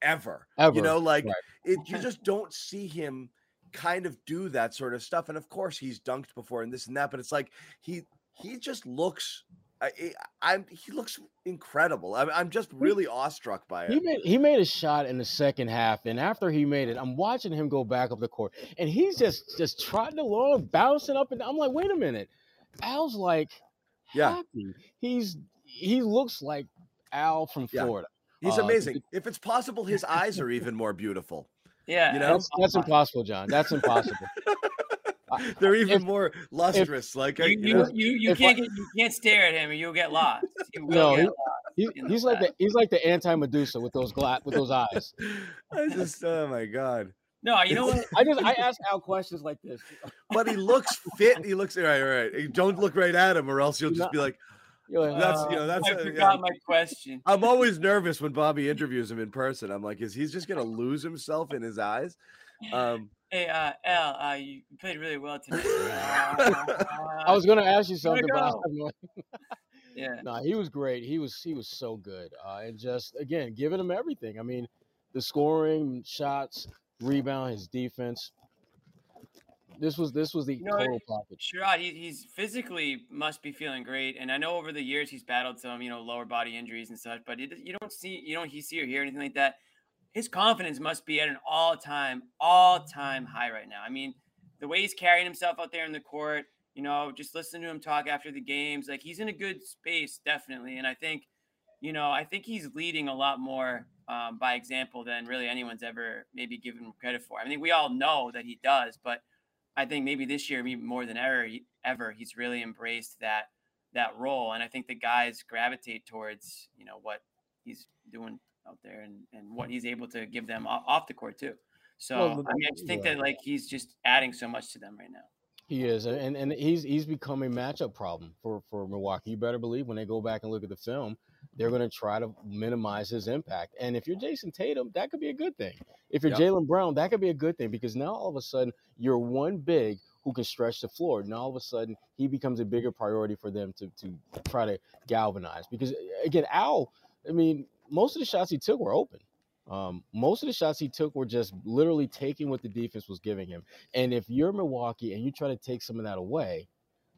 ever. Ever, you know like right. it you just don't see him kind of do that sort of stuff and of course he's dunked before and this and that but it's like he he just looks I, I- I'm he looks incredible. I'm, I'm just really awestruck by He it. made he made a shot in the second half, and after he made it, I'm watching him go back up the court, and he's just just trotting along, bouncing up and down. I'm like, wait a minute, Al's like Yeah. He's he looks like Al from Yeah. Florida. He's Uh, amazing. If it's possible, his eyes are even more beautiful. Yeah, You know, That's, that's impossible, John. That's impossible. they're even if- more lustrous. like You, you you, know? you, you can't I- get, you can't stare at him or you'll get lost. You No, get he- lost. He, he's like the he's like the anti Medusa with those gla- with those eyes. I just oh my god. No, you know what? I just I ask Al questions like this. But he looks fit. He looks all right. All right. Don't look right at him, or else you'll just be like, like, That's you know Uh, that's I a- forgot yeah. my question. I'm always nervous when Bobby interviews him in person. I'm like, is he's just gonna lose himself in his eyes? Um, Hey, uh, Al, uh, you played really well tonight. I was gonna ask you something, but I go. have no yeah. No, he was great. He was he was so good. Uh, and just again, giving him everything. I mean, the scoring, shots, rebound, his defense. This was this was the You know, total package. Sherrod, he, he's physically must be feeling great, and I know over the years he's battled some, you know, lower body injuries and such. But it, you don't see, you don't he see or hear anything like that. His confidence must be at an all-time, all-time high right now. I mean, the way he's carrying himself out there in the court, you know, just listening to him talk after the games, like he's in a good space, definitely. And I think, you know, I think he's leading a lot more um, by example than really anyone's ever maybe given him credit for. I mean, we all know that he does, but I think maybe this year, maybe more than ever, ever, he's really embraced that that role, and I think the guys gravitate towards you know what he's doing out there and and what he's able to give them off, off the court too. So Well, the- I mean, I just think yeah. that like he's just adding so much to them right now. He is, and and he's he's become a matchup problem for for Milwaukee. You better believe when they go back and look at the film, they're going to try to minimize his impact. And if you're Jayson Tatum, that could be a good thing. If you're Yep. Jaylen Brown, that could be a good thing because now all of a sudden you're one big who can stretch the floor. Now all of a sudden he becomes a bigger priority for them to to try to galvanize. Because again, Al, I mean, most of the shots he took were open. Um, most of the shots he took were just literally taking what the defense was giving him. And if you're Milwaukee and you try to take some of that away,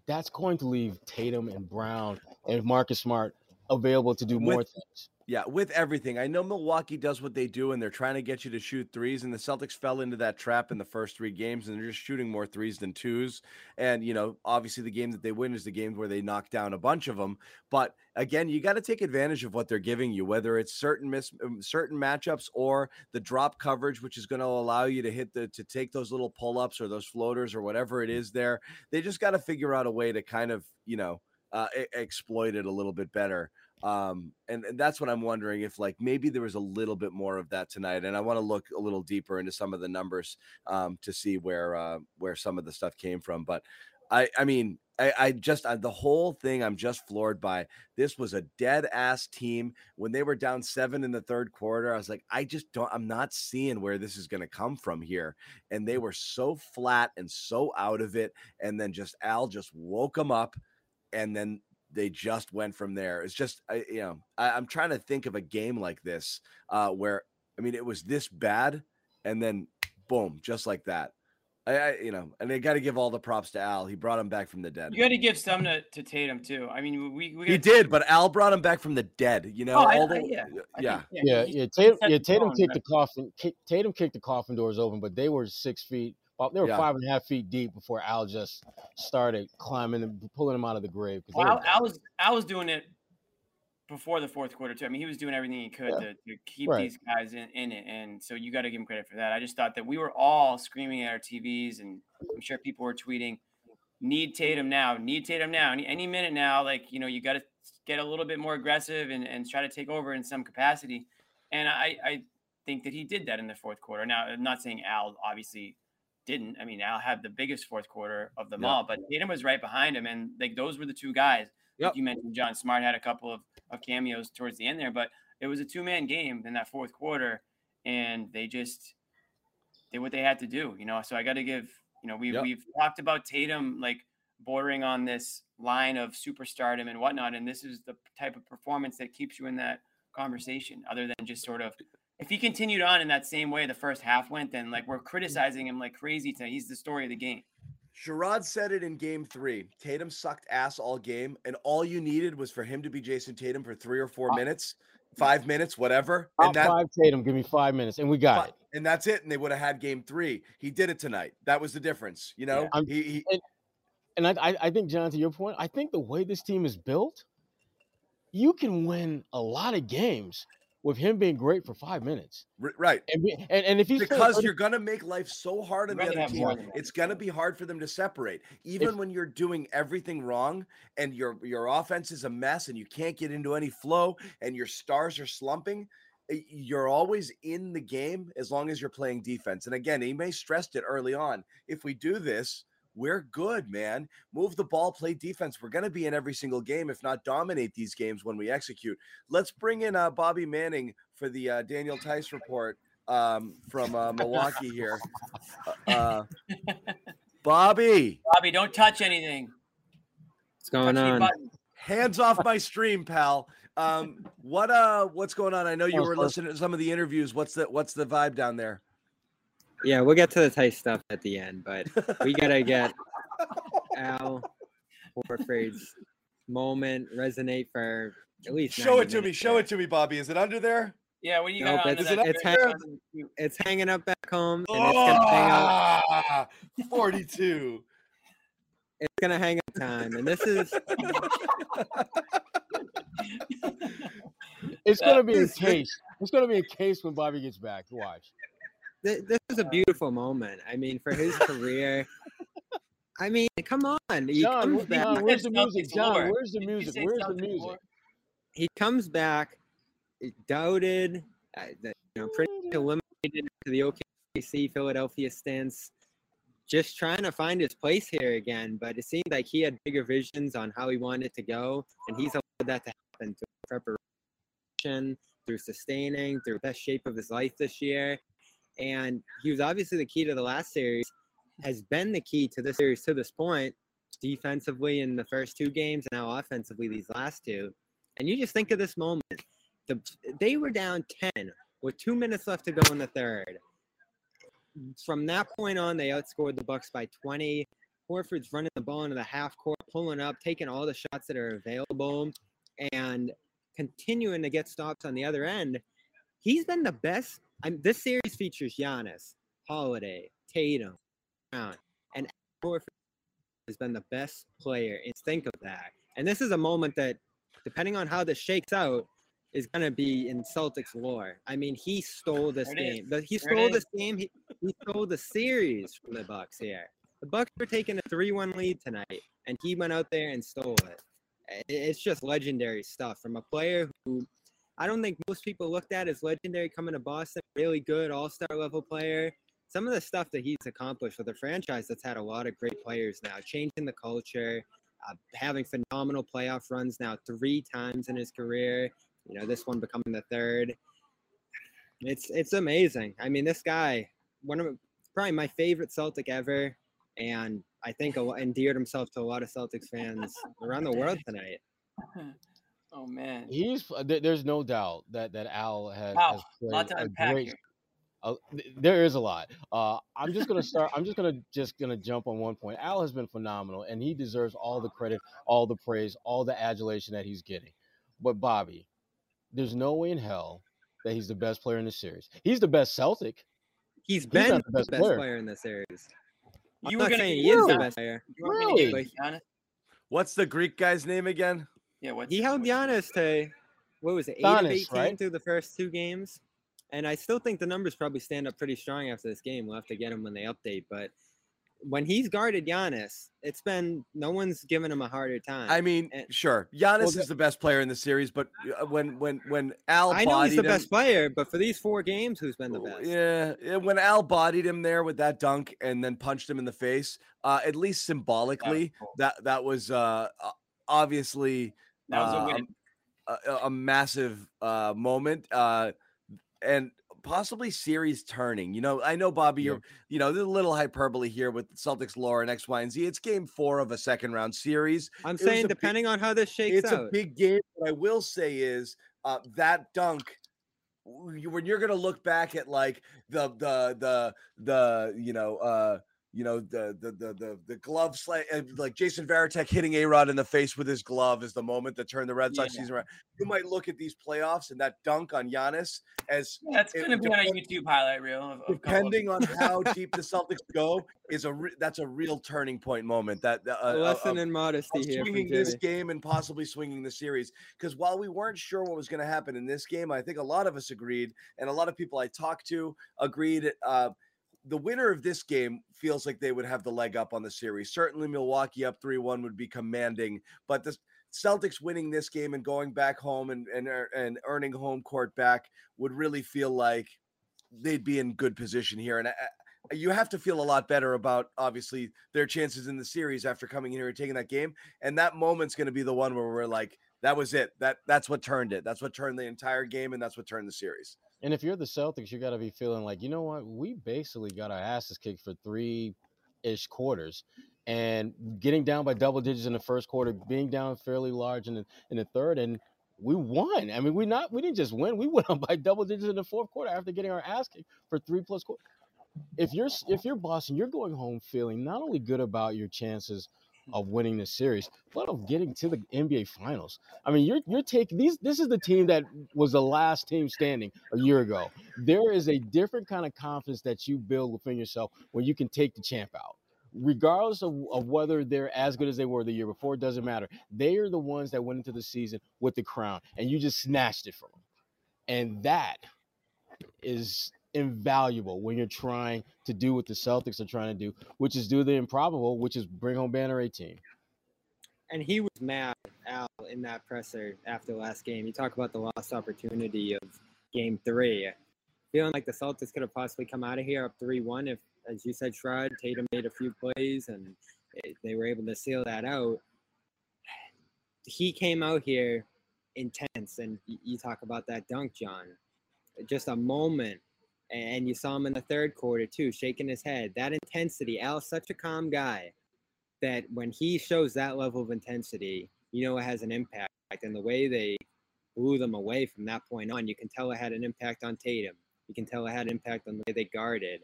that's going to leave Tatum and Brown and Marcus Smart available to do more With- things. Yeah, with everything. I know Milwaukee does what they do and they're trying to get you to shoot threes, and the Celtics fell into that trap in the first three games, and they're just shooting more threes than twos. And, you know, obviously the game that they win is the game where they knock down a bunch of them. But again, you got to take advantage of what they're giving you, whether it's certain mis- um, certain matchups or the drop coverage, which is going to allow you to hit the to take those little pull ups or those floaters or whatever it is there. They just got to figure out a way to kind of, you know, uh, exploit it a little bit better. Um, and, and that's what I'm wondering if like maybe there was a little bit more of that tonight. And I want to look a little deeper into some of the numbers um, to see where uh, where some of the stuff came from. But I I mean I, I just I, the whole thing I'm just floored by. This was a dead ass team when they were down seven in the third quarter. I was like, I just don't. I'm not seeing where this is going to come from here. And they were so flat and so out of it. And then just Al just woke them up, and then they just went from there. It's just, I, you know, I, I'm trying to think of a game like this uh, where, I mean, it was this bad, and then boom, just like that. I, I you know, and they got to give all the props to Al. He brought him back from the dead. You got to give some to, to Tatum too. I mean, we, we He did, but Al brought him back from the dead. You know, Oh, all I- the yeah, I yeah. think- Yeah, he- yeah. Tatum, yeah, Tatum tone, kicked the coffin. Tatum kicked the coffin doors open, but they were six feet. Well, They were Yeah. five and a half feet deep before Al just started climbing and pulling him out of the grave. they Well, were Al, Al was Al was doing it before the fourth quarter too. I mean, he was doing everything he could Yeah. to, to keep Right. these guys in, in it, and so you got to give him credit for that. I just thought that we were all screaming at our TVs, and I'm sure people were tweeting, "Need Tatum now! Need Tatum now! Any, any minute now!" Like you know, you got to get a little bit more aggressive and, and try to take over in some capacity. And I, I think that he did that in the fourth quarter. Now, I'm not saying Al obviously didn't. I mean, Al had the biggest fourth quarter of them Yeah. all, but Tatum was right behind him, and like those were the two guys. Yep. Like you mentioned, John Smart had a couple of, of cameos towards the end there, but it was a two man game in that fourth quarter, and they just did what they had to do. You know, so I got to give. You know, we Yep. we've talked about Tatum like bordering on this line of superstardom and whatnot, and this is the type of performance that keeps you in that conversation. Other than just sort of, if he continued on in that same way the first half went, then like we're mm-hmm. criticizing him like crazy. Tonight. He's the story of the game. Sherrod said it in game three. Tatum sucked ass all game, and all you needed was for him to be Jayson Tatum for three or four uh, minutes, five minutes, whatever. top And that five Tatum. Give me five minutes, and we got it. and that's it. And they would have had game three. He did it tonight. That was the difference. You know, I'm- he, he And I, I, I think, John, to your point, I think the way this team is built, you can win a lot of games with him being great for five minutes. right. And be, and, and if he's because 30 you're gonna make life so hard on the other team. more. It's gonna be hard for them to separate, even If- when you're doing everything wrong and your your offense is a mess and you can't get into any flow and your stars are slumping. eh, You're always in the game as long as you're playing defense. And again, he may stressed it early on. If we do this, we're good, man. Move the ball, play defense. We're going to be in every single game, if not dominate these games when we execute. Let's bring in uh, Bobby Manning for the uh, Daniel Theis report um, from uh, Milwaukee here. Uh, Bobby, Bobby, don't touch anything. What's going Touch on? hands off my stream, pal. Um, what uh, what's going on? I know you were listening to some of the interviews. What's the what's the vibe down there? Yeah, we'll get to the tight stuff at the end, but we gotta get Al Horford's moment resonate for at least. Show it to me. minutes Show it to me, Bobby. Is it under there? Yeah, what you Nope, got? on it's- to it's very hang- button? You- It's hanging up back home, and it's gonna hang out. Ah, 42. It's gonna hang up time, and this is It's going to be a This- case. It's going to be a case when Bobby gets back. Watch. Th- this is a beautiful moment. I mean, for his career. I mean, come on. He John, comes wh- back. John, where's the music? John, where's the music? Where's the music? lore? he comes back eh, doubted, uh, that, you know, pretty eliminated to the OKC Philadelphia stance, just trying to find his place here again. But it seemed like he had bigger visions on how he wanted to go, and he's allowed that to happen through preparation, through sustaining, through best shape of his life this year. And he was obviously the key to the last series, has been the key to this series to this point, defensively in the first two games, and now offensively these last two. And you just think of this moment. The, they were down 10 with two minutes left to go in the third. From that point on, they outscored the Bucks by 20. Horford's running the ball into the half court, pulling up, taking all the shots that are available, and continuing to get stops on the other end. He's been the best. I'm, this series features Giannis, Holiday, Tatum, Brown, and Horford has been the best player. And think of that. And this is a moment that, depending on how this shakes out, is going to be in Celtics lore. I mean, he stole this There it is. game. The- He stole this game. He, he stole the series from the Bucks here. The Bucks were taking a 3-1 lead tonight, and he went out there and stole it. It's just legendary stuff from a player who I don't think most people looked at as legendary coming to Boston. Really good all-star level player. Some of the stuff that he's accomplished with a franchise that's had a lot of great players now, changing the culture, uh, having phenomenal playoff runs now three times in his career. You know, this one becoming the third. It's it's amazing. I mean, this guy, one of probably my favorite Celtic ever, and I think a endeared himself to a lot of Celtics fans around the world tonight. Oh man. He's there's no doubt that that Al has, Wow, has lot played to a great here. Uh, there is a lot. Uh, I'm just gonna start. I'm just gonna just gonna jump on one point. Al has been phenomenal, and he deserves all the credit, all the praise, all the adulation that he's getting. But Bobby, there's no way in hell that he's the best player in the series. He's the best Celtic. He's been not the best, player. in the series. I'm You were not gonna saying he is the best player. You want me to give Really? it to What's the Greek guy's name again? Yeah, what's He held what's- Giannis to what was it, eight Giannis, of eighteen right? through the first two games, and I still think the numbers probably stand up pretty strong after this game. We'll have to get them when they update, but when he's guarded Giannis, it's been no one's given him a harder time. I mean, And- sure, Giannis Well, is the best player in the series, but uh, when when when Al I know he's the him- best player, but for these four games, who's been the best? Yeah, yeah, when Al bodied him there with that dunk and then punched him in the face, uh, at least symbolically, cool. that that was uh, obviously That was a uh, win. a, a, a massive uh, moment, uh, and possibly series turning. You know, I know Bobby, Yeah. you're you know, there's a little hyperbole here with Celtics lore and X, Y, and Z. It's game four of a second round series. I'm It saying a big- depending on how this shakes it's out. a big game. What I will say is uh, that dunk. When you're gonna look back at like the the the the you know uh you know the the the the, the glove sla- uh, like Jason Varitek hitting A Rod in the face with his glove is the moment that turned the Red Sox Yeah. season around. You might look at these playoffs and that dunk on Giannis as That's gonna be on a YouTube highlight reel. Of, of depending on how deep the Celtics go is a re- that's a real turning point moment. That uh, a uh, lesson of- in modesty here swinging this game and possibly swinging the series. Because while we weren't sure what was going to happen in this game, I think a lot of us agreed, and a lot of people I talked to agreed. Uh, the winner of this game feels like they would have the leg up on the series. Certainly, Milwaukee up 3 1 would be commanding, but the Celtics winning this game and going back home and, and, er, and earning home court back would really feel like they'd be in good position here. And I, I- you have to feel a lot better about obviously their chances in the series after coming in here and taking that game. And that moment's going to be the one where we're like, that was it. That that's what turned it. That's what turned the entire game, and that's what turned the series. And if you're the Celtics, you got to be feeling like, you know what? We basically got our asses kicked for three ish quarters. And getting down by double digits in the first quarter, being down fairly large in the, in the third, and we won. I mean, we not we didn't just win; we went on by double digits in the fourth quarter after getting our ass kicked for three plus quarters. If you're if you're Boston, you're going home feeling not only good about your chances of winning this series, but of getting to the NBA Finals. I mean, you're you're taking these. This is the team that was the last team standing a year ago. There is a different kind of confidence that you build within yourself when you can take the champ out. Regardless of, of whether they're as good as they were the year before, it doesn't matter. They are the ones that went into the season with the crown, and you just snatched it from them. And that is invaluable when you're trying to do what the Celtics are trying to do, which is do the improbable, which is bring home banner 18. and he was mad Al in that presser after last game. You talk about the lost opportunity of game three. Feeling like the Celtics could have possibly come out of here up three one if, as you said, Sherrod Tatum made a few plays and they were able to seal that out. He came out here intense, and you talk about that dunk, John. Just a moment, and you saw him in the third quarter too, shaking his head. That intensity. Al's such a calm guy that when he shows that level of intensity, you know it has an impact. And the way they blew them away from that point on, you can tell it had an impact on Tatum. You can tell it had an impact on the way they guarded.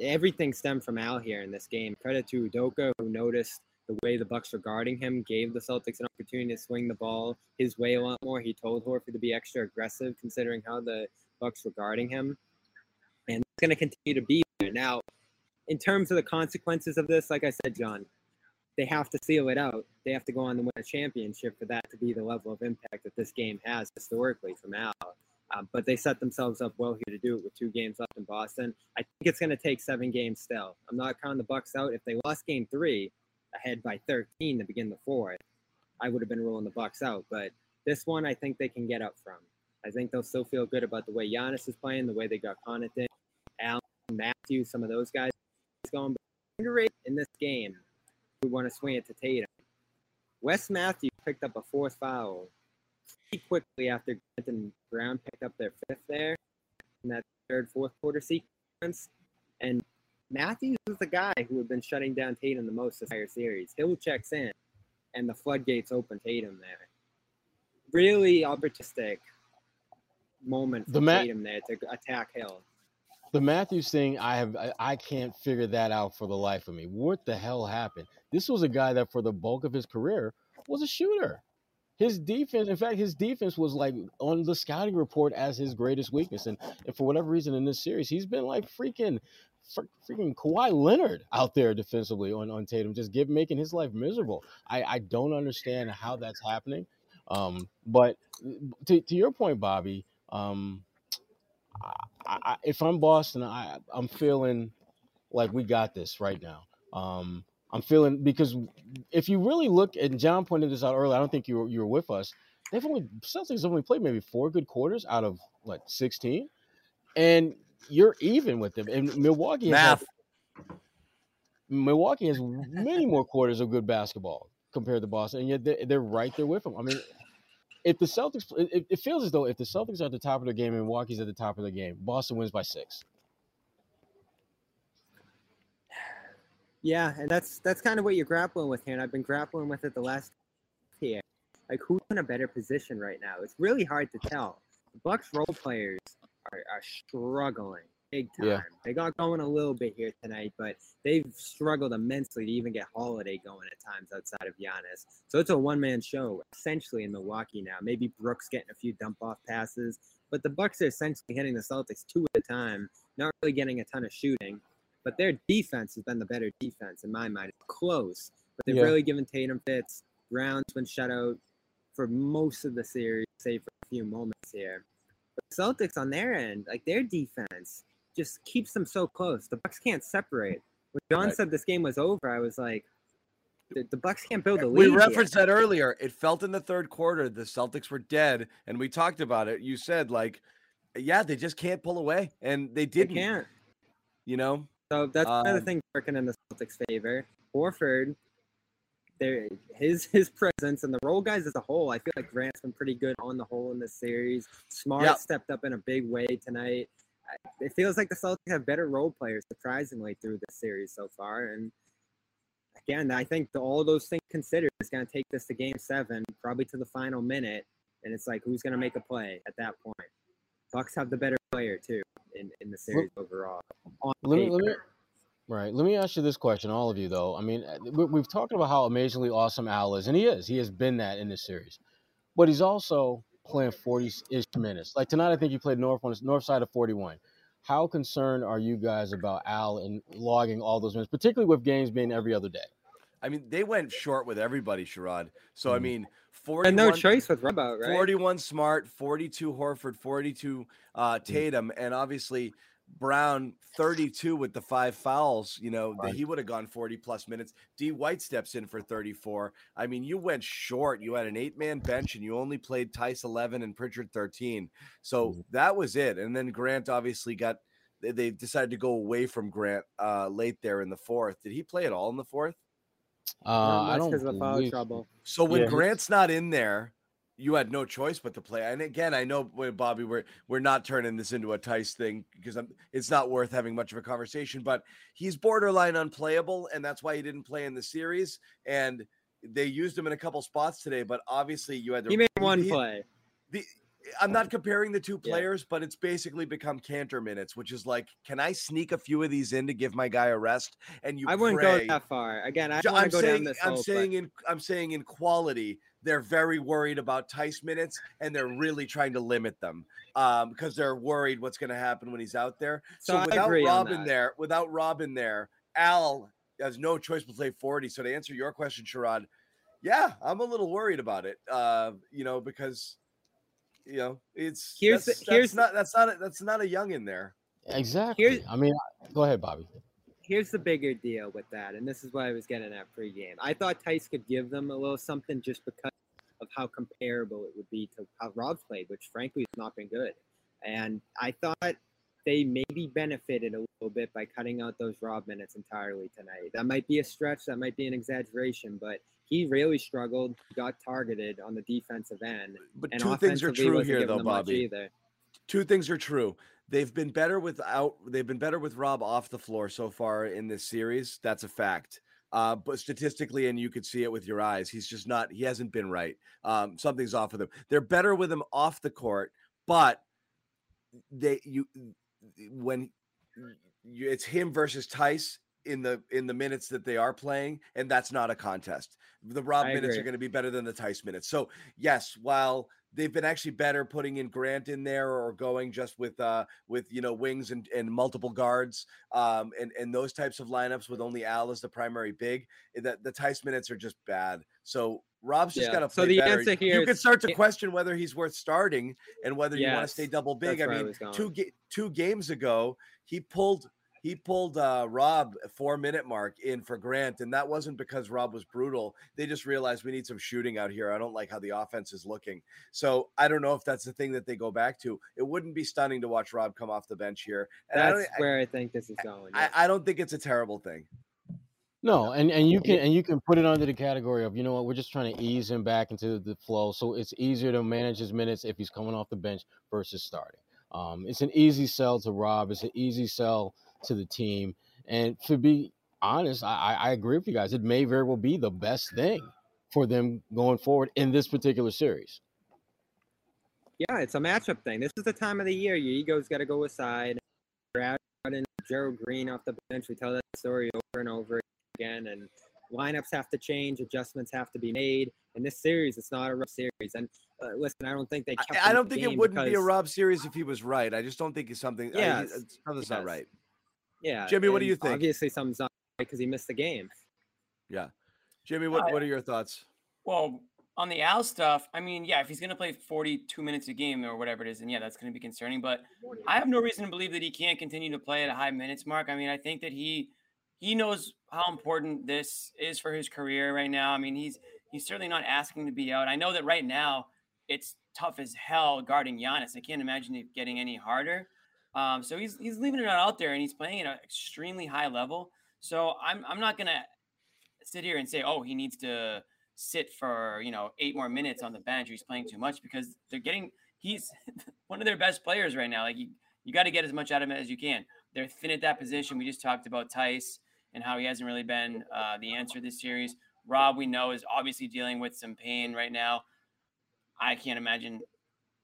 Everything stemmed from Al here in this game. Credit to Udoka who noticed the way the Bucks were guarding him, gave the Celtics an opportunity to swing the ball his way a lot more. He told Horford to be extra aggressive considering how the Bucks regarding him. And it's going to continue to be there. Now, in terms of the consequences of this, like I said, John, they have to seal it out. They have to go on to win a championship for that to be the level of impact that this game has historically from Al. Um, but they set themselves up well here to do it with two games left in Boston. I think it's going to take seven games still. I'm not counting the Bucks out. If they lost Game Three, ahead by 13 to begin the fourth, I would have been ruling the Bucks out. But this one, I think they can get up from. I think they'll still feel good about the way Giannis is playing, the way they got Connaughton, Allen, Matthews, some of those guys going. Underrated in this game, we want to swing it to Tatum. Wes Matthews picked up a fourth foul pretty quickly after Grant and Brown picked up their fifth there in that third, fourth quarter sequence. And Matthews is the guy who had been shutting down Tatum the most this entire series. Hill checks in, and the floodgates open Tatum there. Really opportunistic. Moment for The ma- Tatum there to attack Hill. The Matthews thing, I have I, I can't figure that out for the life of me. What the hell happened? This was a guy that for the bulk of his career was a shooter. His defense, in fact, his defense was like on the scouting report as his greatest weakness. And, and for whatever reason in this series, he's been like freaking freaking Kawhi Leonard out there defensively on, on Tatum, just give making his life miserable. I, I don't understand how that's happening. Um, but to, to your point, Bobby, um, I, I, if I'm Boston, I, I'm feeling like we got this right now. Um, I'm feeling because if you really look, and John pointed this out earlier, I don't think you were, you were with us. They've only Celtics have only played maybe four good quarters out of what 16, and you're even with them. And Milwaukee has had- Milwaukee has many more quarters of good basketball compared to Boston, and yet they're, they're right there with them. I mean, if the Celtics, it, it feels as though if the Celtics are at the top of the game and Milwaukee's at the top of the game, Boston wins by six. Yeah, and that's that's kind of what you're grappling with here, and I've been grappling with it the last year. Like, who's in a better position right now? It's really hard to tell. The Bucks role players are, are struggling big time. Yeah. They got going a little bit here tonight, but they've struggled immensely to even get Holiday going at times outside of Giannis. So it's a one-man show essentially in Milwaukee now. Maybe Brooks getting a few dump-off passes, but the Bucks are essentially hitting the Celtics two at a time, not really getting a ton of shooting. But their defense has been the better defense in my mind. It's close, but they've Yeah. really given Tatum fits. Brown's been shut out for most of the series, save for a few moments here. But the Celtics on their end, like their defense, just keeps them so close. The Bucks can't separate. When John Right. said this game was over, I was like, the, the Bucks can't build a lead. We referenced that earlier. It felt in the third quarter the Celtics were dead, and we talked about it. You said like, yeah, they just can't pull away, and they They didn't. can't. You know, So that's another Um, thing working in the Celtics' favor. Horford, there his his presence and the role guys as a whole. I feel like Grant's been pretty good on the whole in this series. Smart Yep. stepped up in a big way tonight. It feels like the Celtics have better role players, surprisingly, through this series so far. And again, I think the, all those things considered, it's going to take this to Game Seven, probably to the final minute. And it's like, who's going to make a play at that point? Bucks have the better player too in, in the series overall. On Let me, let me, right. Let me ask you this question, all of you, though. I mean, uh, we, we've talked about how amazingly awesome Al is, and he is. He has been that in this series, but he's also playing 40-ish minutes. Like tonight, I think he played north on the north side of 41. How concerned are you guys about Al and logging all those minutes, particularly with games being every other day? I mean, they went short with everybody, Sherrod. So I Mhm. mean, And no 41 choice with rub out, right? 41 Smart, 42 Horford, 42 uh, Tatum, and obviously Brown 32 with the five fouls. You know, that Right. he would have gone 40 plus minutes. D White steps in for 34. I mean, you went short. You had an eight man bench and you only played Theis 11 and Pritchard 13. So Mhm. that was it. And then Grant obviously got. They, they decided to go away from Grant uh, late there in the fourth. Did he play at all in the fourth? Uh, I don't because of foul trouble. So when Yeah. Grant's not in there, you had no choice but to play. And again, I know Bobby, we're we're not turning this into a Theis thing because I'm, it's not worth having much of a conversation. But he's borderline unplayable, and that's why he didn't play in the series. And they used him in a couple spots today, but obviously you had to. He made one he- play. the I'm not comparing the two Yeah. players, but it's basically become Kanter minutes, which is like, can I sneak a few of these in to give my guy a rest? And you I wouldn't pray- go that far. Again, I don't I'm to go down saying this I'm hole, but saying in I'm saying in quality, they're very worried about Theis minutes and they're really trying to limit them um, because they're worried what's going to happen when he's out there. So So, without Robin there, without Robin there, Al has no choice but to play 40. So to answer your question, Sherrod, yeah, I'm a little worried about it. Uh, you know, because you know it's Here's the- here's that's not that's not a, that's not a young in there. Exactly. Here's- I mean, go ahead, Bobby. Here's the bigger deal with that, and this is what I was getting at pregame. I thought Theis could give them a little something just because of how comparable it would be to how Rob played, which frankly has not been good. And I thought they maybe benefited a little bit by cutting out those Rob minutes entirely tonight. That might be a stretch, that might be an exaggeration, but he really struggled, got targeted on the defensive end. But And two things are true here, though, Bobby. Two things are true. They've been better without. They've been better with Rob off the floor so far in this series. That's a fact. Uh, but statistically, and you could see it with your eyes, he's just not. He hasn't been right. Um, something's off with him. They're better with him off the court, but they you when you, it's him versus Theis in the in the minutes that they are playing, and that's not a contest. The Rob I minutes are going to be better than the Theis minutes. So yes, while they've been actually better putting in Grant in there or going just with uh with you know wings and, and multiple guards um and and those types of lineups with only Al as the primary big, eh, that the Theis minutes are just bad. So Rob's just Yeah. got to play So the better. answer here you could start to question whether he's worth starting and whether you want to stay double big. I where I mean, two ga- two games ago, he pulled he pulled uh, Rob four minute mark in for Grant, and that wasn't because Rob was brutal. They just realized we need some shooting out here. I don't like how the offense is looking. So I don't know if that's the thing that they go back to. It wouldn't be stunning to watch Rob come off the bench here. And I That's don't, where I think this is going. I, I don't think it's a terrible thing. No, and, and you can and you can put it under the category of you know what we're just trying to ease him back into the flow, so it's easier to manage his minutes if he's coming off the bench versus starting. Um, it's an easy sell to Rob. It's an easy sell to the team, and to be honest, I, I I agree with you guys. It may very well be the best thing for them going forward in this particular series. Yeah, it's a matchup thing. This is the time of the year your ego's got to go aside. Brad and Gerald Green off the bench. We tell that story over and over again, and lineups have to change, adjustments have to be made. In this series, it's not a rough series. And uh, listen, I don't think they. Kept I, I don't think it wouldn't be a Rob series if he was right. I just don't think it's something. I- Yes, he- it's- something's not right. Yeah, Jimmy, what do you think? Obviously, something's not right because he missed the game. Yeah, Jimmy, what, Uh, what are your thoughts? Well, on the Al stuff, I mean, yeah, if he's going to play 42 minutes a game or whatever it is, and yeah, that's going to be concerning. But I have no reason to believe that he can't continue to play at a high minutes mark. I mean, I think that he he knows how important this is for his career right now. I mean, he's he's certainly not asking to be out. I know that right now it's tough as hell guarding Giannis. I can't imagine it getting any harder. Um, so he's he's leaving it out there and he's playing at an extremely high level. So I'm I'm not gonna sit here and say, oh, he needs to sit for you know eight more minutes on the bench he's playing too much because they're getting he's one of their best players right now. Like you, you got to get as much out of him as you can. They're thin at that position. We just talked about Theis and how he hasn't really been uh, the answer this series. Rob, we know, is obviously dealing with some pain right now. I can't imagine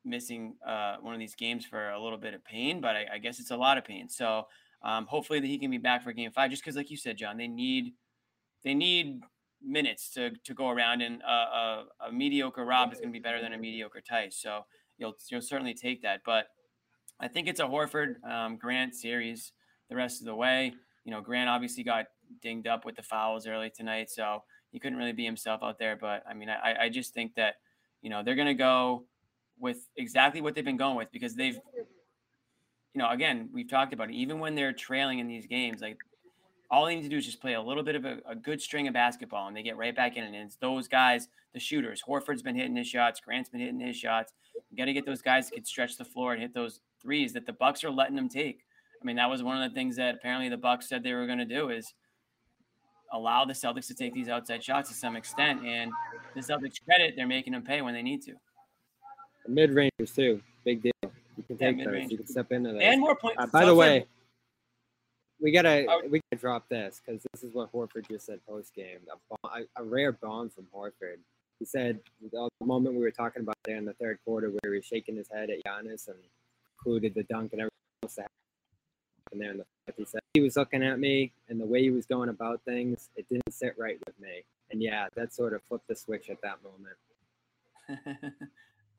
missing uh, one of these games for a little bit of pain, but I, I guess it's a lot of pain. So um, hopefully that he can be back for game five, just because, like you said, John, they need they need minutes to to go around, and a, a, a mediocre Rob is going to be better than a mediocre Theis. So you'll you'll certainly take that, but I think it's a Horford um, Grant series the rest of the way. You know, Grant obviously got dinged up with the fouls early tonight, so he couldn't really be himself out there. But I mean, I, I just think that you know they're going to go with exactly what they've been going with because they've, you know, again we've talked about it. Even when they're trailing in these games, like all they need to do is just play a little bit of a, a good string of basketball, and they get right back in. And it's those guys, the shooters. Horford's been hitting his shots. Grant's been hitting his shots. You got to get those guys that can stretch the floor and hit those threes that the Bucks are letting them take. I mean, that was one of the things that apparently the Bucks said they were going to do is allow the Celtics to take these outside shots to some extent. And the Celtics credit, they're making them pay when they need to. Mid rangers too, big deal. You can Yeah, take those. mid-range. You can step into that. And more points. Uh, by the way, we gotta Oh. we gotta drop this because this is what Horford just said post game. A, a, a rare bomb from Horford. He said the moment we were talking about there in the third quarter, where he was shaking his head at Giannis and included the dunk and everything else that happened there in the fifth. He said he was looking at me and the way he was going about things, it didn't sit right with me. And yeah, that sort of flipped the switch at that moment.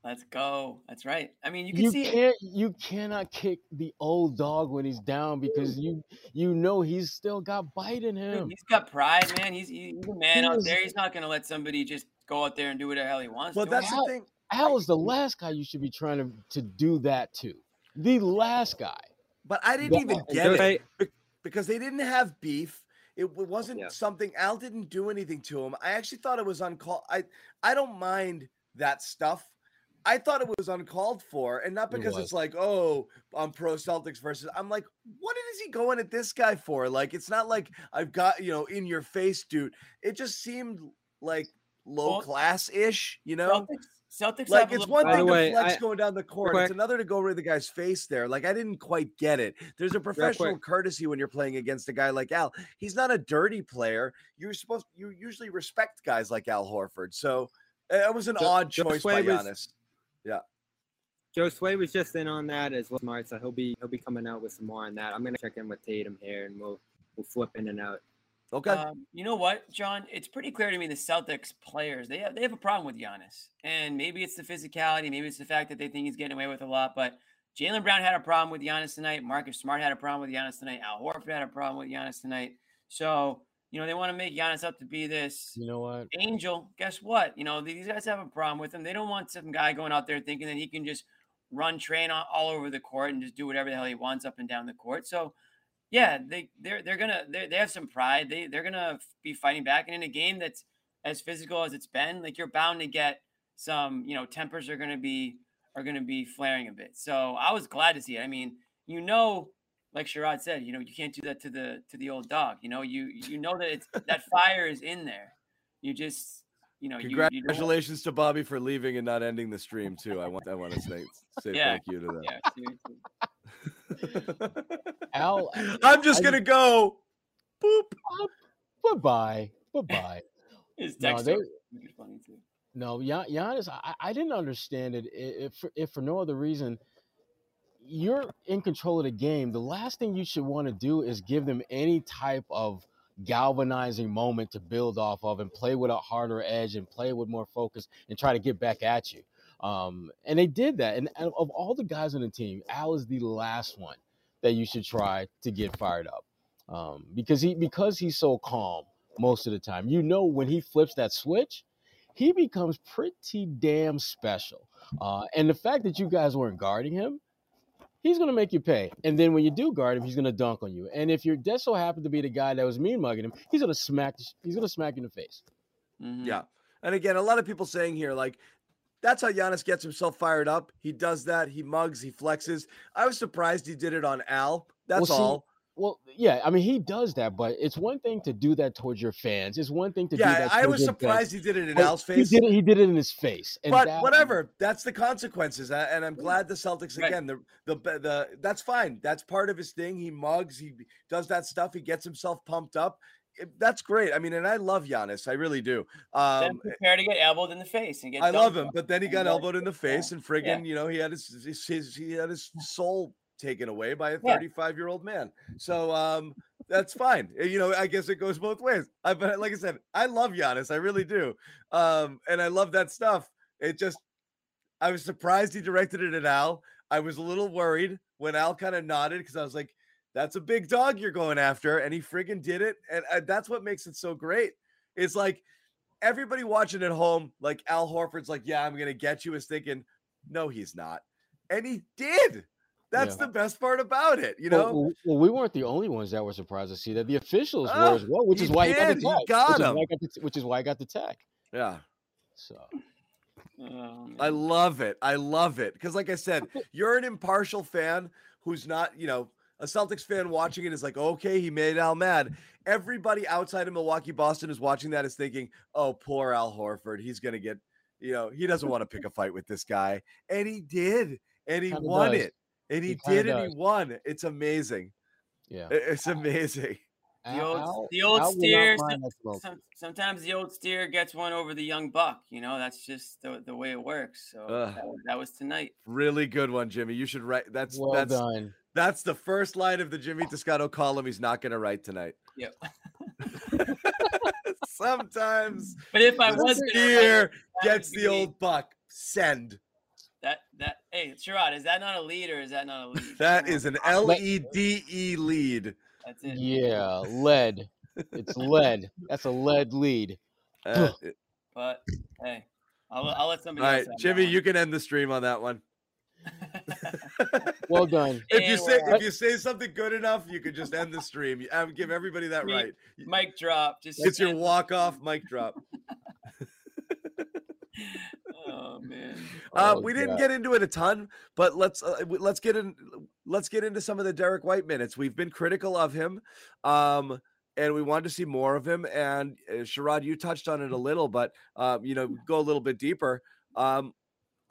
Let's go. That's right. I mean, you can You see it. can't you cannot kick the old dog when he's down because you you know he's still got bite in him. He's got pride, man. He's, he's a man He out is- there. He's not going to let somebody just go out there and do whatever the hell he wants. Well, to. that's the thing. Al is the last guy you should be trying to, to do that to. The last guy. But I didn't Well, even get it I- because they didn't have beef. It wasn't Yeah. something Al didn't do anything to him. I actually thought it was uncalled. I I don't mind that stuff. I thought it was uncalled for, and not because was. it's like, oh, I'm pro Celtics versus. I'm like, what is he going at this guy for? Like, it's not like I've got you know in your face, dude. It just seemed like low Well, class ish, you know. Celtics, Celtics Like have it's one thing problem. to way, flex I- going down the court. quick- It's another to go over the guy's face there. Like I didn't quite get it. There's a professional courtesy when you're playing against a guy like Al. He's not a dirty player. You're supposed you usually respect guys like Al Horford. So uh, it was an Ju- odd choice Sway by was- Giannis. Yeah. Joe Sway was just in on that as well, smart. So he'll be he'll be coming out with some more on that. I'm gonna check in with Tatum here, and we'll we'll flip in and out. Okay. Um, you know what, John? It's pretty clear to me the Celtics players they have they have a problem with Giannis, and maybe it's the physicality, maybe it's the fact that they think he's getting away with a lot. But Jaylen Brown had a problem with Giannis tonight. Marcus Smart had a problem with Giannis tonight. Al Horford had a problem with Giannis tonight. So you know they want to make Giannis up to be this You know what? angel. Guess what? You know these guys have a problem with him. They don't want some guy going out there thinking that he can just run train all, over the court and just do whatever the hell he wants up and down the court. So yeah, they they're they're gonna they they have some pride. They they're gonna be fighting back, and in a game that's as physical as it's been, like you're bound to get some you know tempers are gonna be are gonna be flaring a bit. So I was glad to see it. I mean, you know, like Sherrod said, you know, you can't do that to the to the old dog. You know, you you know that it's that fire is in there. You just you know you, you Congratulations to Bobby for leaving and not ending the stream too. I want I want to say say Yeah. thank you to them. yeah. Al, I'm just I- gonna go. Boop. Goodbye. Goodbye. His No, text they- was funny too. No, Gian- Giannis, I, I didn't understand it. If if for no other reason, you're in control of the game. The last thing you should want to do is give them any type of galvanizing moment to build off of and play with a harder edge and play with more focus and try to get back at you. Um, and they did that. And and of all the guys on the team, Al is the last one that you should try to get fired up um, because he because he's so calm most of the time. You know when he flips that switch, he becomes pretty damn special. Uh, and the fact that you guys weren't guarding him, he's gonna make you pay. And then when you do guard him, he's gonna dunk on you. And if you're just so happen to be the guy that was mean mugging him, he's gonna smack he's gonna smack you in the face. Mhm. Yeah. And again, a lot of people saying here, like, that's how Giannis gets himself fired up. He does that. He mugs. He flexes. I was surprised he did it on Al. That's Well, see, all. Well, yeah, I mean he does that, but it's one thing to do that towards your fans. It's one thing to do Yeah, that. I was your guys. surprised he did it in But Al's face. He did it. He did it in his face. And but that- whatever, that's the consequences, and I'm glad the Celtics Right. again. The, the the that's fine. That's part of his thing. He mugs. He does that stuff. He gets himself pumped up. That's great. I mean, and I love Giannis. I really do. Then Um, prepare to get elbowed in the face and get. I love him, but then he got elbowed in the face, and friggin', Yeah. you know, he had his, his, his he had his soul taken away by a 35 year old man. So um, that's fine. Uh, You know, I guess it goes both ways. I but like I said, I love Giannis, I really do, um, and I love that stuff. It just, I was surprised he directed it at Al. I was a little worried when Al kind of nodded because I was like, "That's a big dog you're going after," and he friggin' did it, and uh, that's what makes it so great. It's like everybody watching at home, like Al Horford's like, yeah, I'm gonna get you, is thinking, no, he's not. And he did. That's Yeah. the best part about it, you know. well, well, we weren't the only ones that were surprised to see that. The officials Ah, were as well, which is why he got the. He tag. got which, is him. why I got the, which is why I got the tag. yeah. So Oh, I love it. I love it. Because, like I said, you're an impartial fan who's not, you know, a Celtics fan watching it is like, okay, he made Al mad. Everybody outside of Milwaukee, Boston is watching that is thinking, oh, poor Al Horford. He's going to get, you know, he doesn't want to pick a fight with this guy. And he did. And he Kinda won does. it. And he, He kinda did and does. he won. It's amazing. yeah, It's amazing. The old, Al- the old Al will steer. some- some- sometimes the old steer gets one over the young buck. You know, that's just the, the way it works. So that, was- that was tonight. Really good one, Jimmy. You should write. That's Well that's done. that's the first line of the Jimmy Toscano column. He's not going to write tonight. Yep. Sometimes But if I the was gonna write steer gets the old buck. Send. That that hey Sherrod, is that not a lead or is that not a lead? That Come is on, an L E D E lead. That's it. Yeah, lead. It's lead. That's a lead lead. Uh, But hey, I'll, I'll let somebody right, else. Jimmy, you can end the stream on that one. one. Well done. If you say if you say something good enough, you can just end the stream. You- uh, Give everybody that Me- right. Mic drop. Just It's your walk off mic drop. Oh man. Uh, Oh, we didn't get into it a ton, but let's uh, let's get in let's get into some of the Derrick White minutes. We've been critical of him, um, and we wanted to see more of him. And uh, Sherrod, you touched on it a little, but um, you know, go a little bit deeper. Um,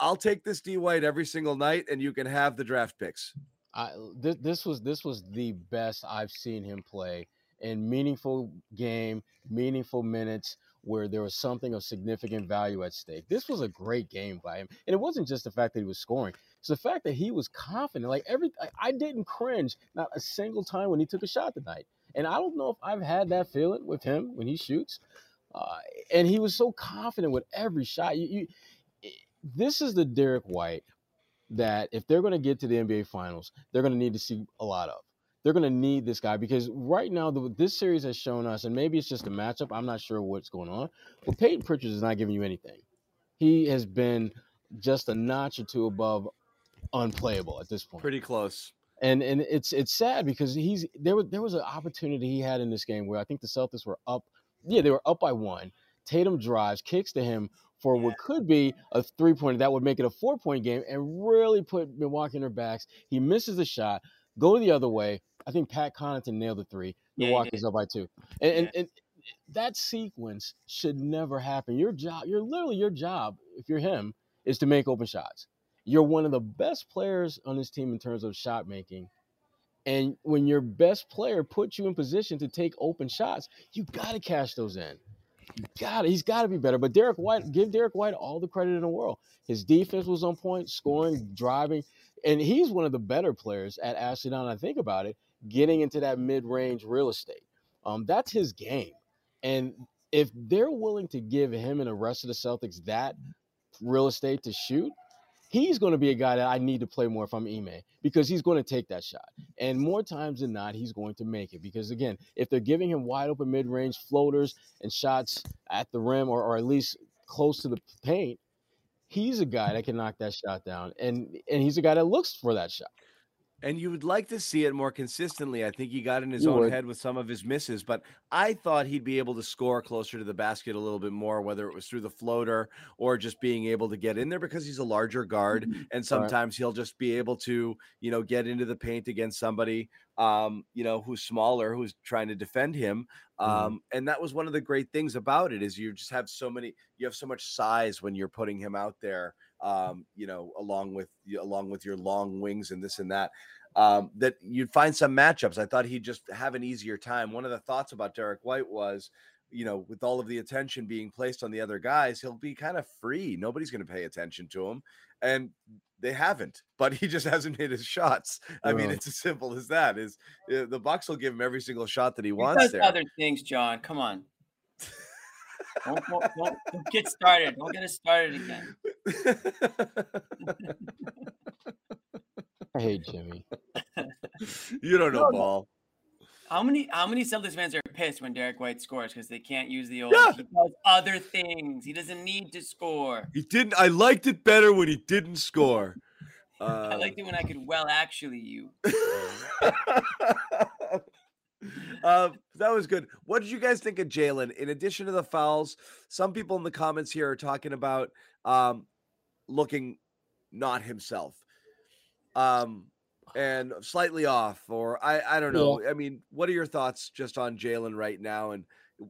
I'll take this D White every single night, and you can have the draft picks. I, this, this was this was the best I've seen him play in meaningful game, meaningful minutes where there was something of significant value at stake. This was a great game by him. And it wasn't just the fact that he was scoring, it's the fact that he was confident. Like every I, didn't cringe not a single time when he took a shot tonight. And I don't know if I've had that feeling with him when he shoots. Uh, and he was so confident with every shot. You, you, this is the Derrick White that if they're going to get to the NBA Finals, they're going to need to see a lot of. They're going to need this guy because right now, the, this series has shown us, and maybe it's just a matchup. I'm not sure what's going on. But Payton Pritchard is not giving you anything. He has been just a notch or two above unplayable at this point. Pretty close. And and it's it's sad because he's there was there was an opportunity he had in this game where I think the Celtics were up. Yeah, they were up by one. Tatum drives, kicks to him for what could be a three pointer that would make it a four point game and really put Milwaukee in their backs. He misses the shot, go the other way. I think Pat Connaughton nailed the three. Yeah, Milwaukee's did. up by two. And, and, Yeah. and that sequence should never happen. Your job, you're literally your job, if you're him, is to make open shots. You're one of the best players on this team in terms of shot making. And when your best player puts you in position to take open shots, you got to cash those in. You got He's got to be better. But Derrick White, give Derrick White all the credit in the world. His defense was on point, scoring, driving, and he's one of the better players at Ashley Down. I think about it, getting into that mid-range real estate. Um, that's his game. And if they're willing to give him and the rest of the Celtics that real estate to shoot, he's going to be a guy that I need to play more if I'm Ime because he's going to take that shot. And more times than not, he's going to make it. Because again, if they're giving him wide open mid range floaters and shots at the rim or, or at least close to the paint, he's a guy that can knock that shot down. And and he's a guy that looks for that shot. And you would like to see it more consistently. I think he got in his You own would. head with some of his misses, but I thought he'd be able to score closer to the basket a little bit more, whether it was through the floater or just being able to get in there because he's a larger guard. And sometimes he'll just be able to, you know, get into the paint against somebody, um, you know, who's smaller, who's trying to defend him. Um, and that was one of the great things about it is you just have so many, you have so much size when you're putting him out there um, you know, along with along with your long wings and this and that, um, that you'd find some matchups. I thought he'd just have an easier time. One of the thoughts about Derrick White was, you know, with all of the attention being placed on the other guys, he'll be kind of free. Nobody's going to pay attention to him, and they haven't. But he just hasn't hit his shots. I mean, it's as simple as that. Is uh, the Bucks will give him every single shot that he He wants does there. other things, John. Come on. Don't, don't, don't, don't get started. Don't get us started again. I hate Jimmy. you don't know No, no. ball. How many how many Celtics fans are pissed when Derrick White scores because they can't use the old Yeah. he does other things. He doesn't need to score. He didn't. I liked it better when he didn't score. I Uh, liked it when I could well actually you. uh, that was good. What did you guys think of Jaylen? In addition to the fouls, some people in the comments here are talking about um, looking not himself, um, and slightly off, or I, I don't know. I mean, what are your thoughts just on Jaylen right now, and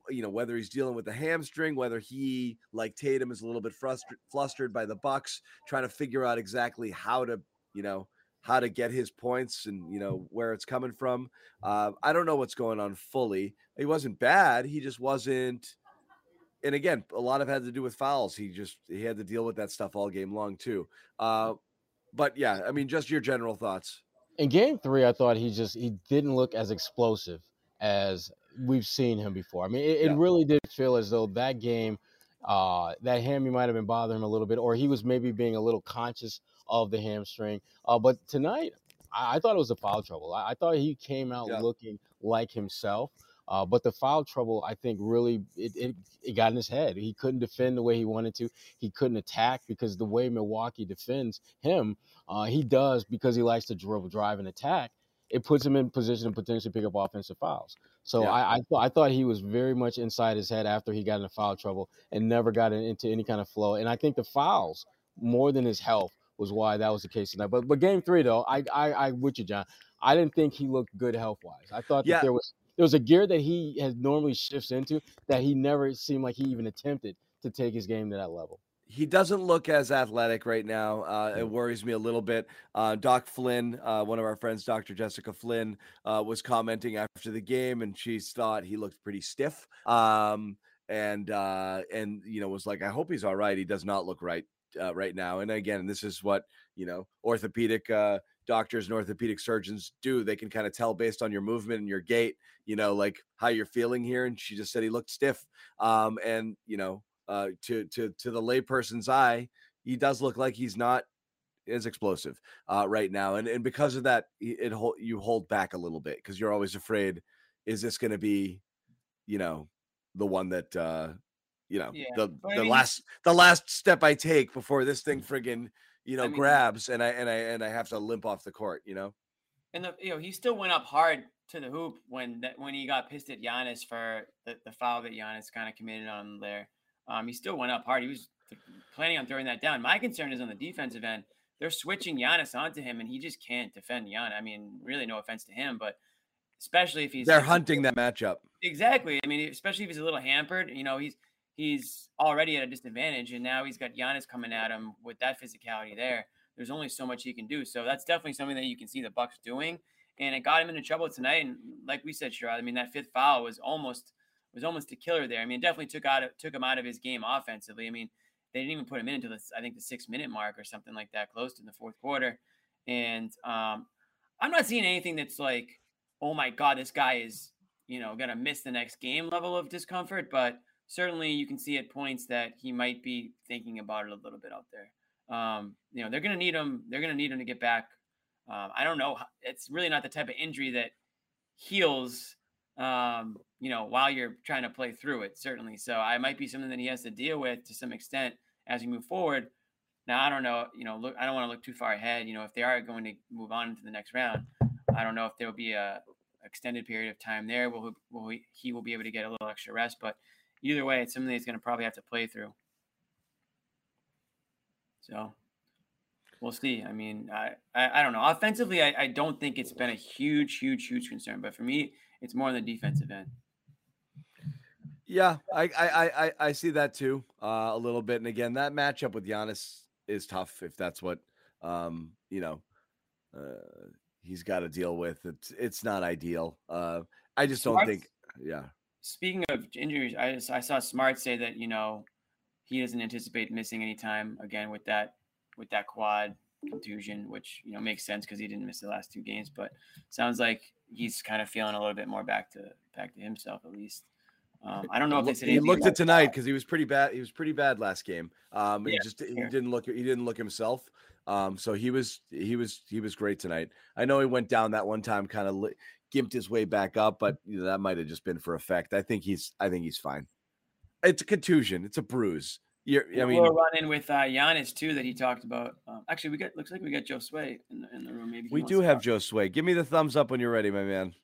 you know whether he's dealing with the hamstring, whether he like Tatum is a little bit frustra- flustered by the Bucks, trying to figure out exactly how to, you know, how to get his points and you know where it's coming from. Uh, I don't know what's going on fully. He wasn't bad. He just wasn't. And again, a lot of had to do with fouls. He just he had to deal with that stuff all game long too. Uh, but yeah, I mean, just your general thoughts. in game three, I thought he just he didn't look as explosive as we've seen him before. I mean, it, it really did feel as though that game, uh, that hammy might have been bothering him a little bit, or he was maybe being a little conscious of the hamstring. Uh, but tonight, I, I thought it was a foul trouble. I, I thought he came out Yeah. looking like himself. Uh, but the foul trouble, I think, really it, it it got in his head. He couldn't defend the way he wanted to. He couldn't attack because the way Milwaukee defends him, uh, he does because he likes to dribble, drive, and attack. It puts him in position to potentially pick up offensive fouls. So Yeah. I I, th- I thought he was very much inside his head after he got into foul trouble and never got into any kind of flow. And I think the fouls more than his health was why that was the case tonight. But but game three though, I I, I with you, John. I didn't think he looked good health wise. I thought that Yeah. there was there was a gear that he has normally shifts into that he never seemed like he even attempted to take his game to that level. he doesn't look as athletic right now. Uh, it worries me a little bit. Uh, Doc Flynn, uh, one of our friends, Dr. Jessica Flynn, uh, was commenting after the game, and she thought he looked pretty stiff. Um, and uh, and you know was like, I hope he's all right. He does not look right uh, right now. And again, this is what you know orthopedic uh, doctors and orthopedic surgeons do. They can kind of tell based on your movement and your gait, you know, like how you're feeling here. And she just said he looked stiff. Um, and you know, uh, to to to the layperson's eye, he does look like he's not as explosive uh, right now. And and because of that, it, it hold, you hold back a little bit because you're always afraid, is this going to be, you know, the one that uh, you know Yeah, the but I the mean, last the last step I take before this thing friggin' you know I mean- grabs and I and I and I have to limp off the court. You know. And the, you know, he still went up hard to the hoop when that when he got pissed at Giannis for the, the foul that Giannis kind of committed on him there. Um, he still went up hard. He was planning on throwing that down. My concern is on the defensive end. They're switching Giannis onto him, and he just can't defend Giannis. I mean, really, no offense to him, but especially if he's They're hunting that matchup. Exactly. I mean, especially if he's a little hampered. You know, he's he's already at a disadvantage, and now he's got Giannis coming at him with that physicality there. There's only so much he can do. So that's definitely something that you can see the Bucks doing, and it got him into trouble tonight. And like we said, Sherrod, I mean, that fifth foul was almost was almost a killer there. I mean, it definitely took out took him out of his game offensively. I mean, they didn't even put him in until the, I think the six minute mark or something like that, close to the fourth quarter. And um, I'm not seeing anything that's like, oh my god, this guy is you know gonna miss the next game level of discomfort. But certainly you can see at points that he might be thinking about it a little bit out there. Um, you know, they're gonna need him. They're gonna need him to get back. Um, I don't know. It's really not the type of injury that heals. Um, you know, while you're trying to play through it, certainly. So I might be something that he has to deal with to some extent as we move forward. Now I don't know. You know, look, I don't want to look too far ahead. You know, if they are going to move on into the next round, I don't know if there will be a extended period of time there. Will will he, he will be able to get a little extra rest? But either way, it's something he's going to probably have to play through. So we'll see. I mean, I, I, I don't know. Offensively, I, I don't think it's been a huge, huge, huge concern. But for me, it's more on the defensive end. Yeah, I I I, I- see that too uh, a little bit. And again, that matchup with Giannis is tough if that's what um, you know uh, he's got to deal with. It's it's not ideal. Uh, I just don't Smart's- think. Yeah. Speaking of injuries, I just, I saw Smart say that you know he doesn't anticipate missing any time again with that with that quad contusion, which you know makes sense because he didn't miss the last two games. But sounds like he's kind of feeling a little bit more back to back to himself at least. Um, I don't know if they said he looked at tonight because he was pretty bad. He was pretty bad last game. Um, he Yeah, just he didn't look. He didn't look himself. Um, so he was he was he was great tonight. I know he went down that one time, kind of gimped his way back up, but you know, that might have just been for effect. I think he's I think he's fine. It's a contusion. It's a bruise. You're, I I mean, we'll run in with uh, Giannis too that he talked about. Um, actually, we got looks like we got Josue in the, in the room. Maybe we do have talk. Josue. Give me the thumbs up when you're ready, my man.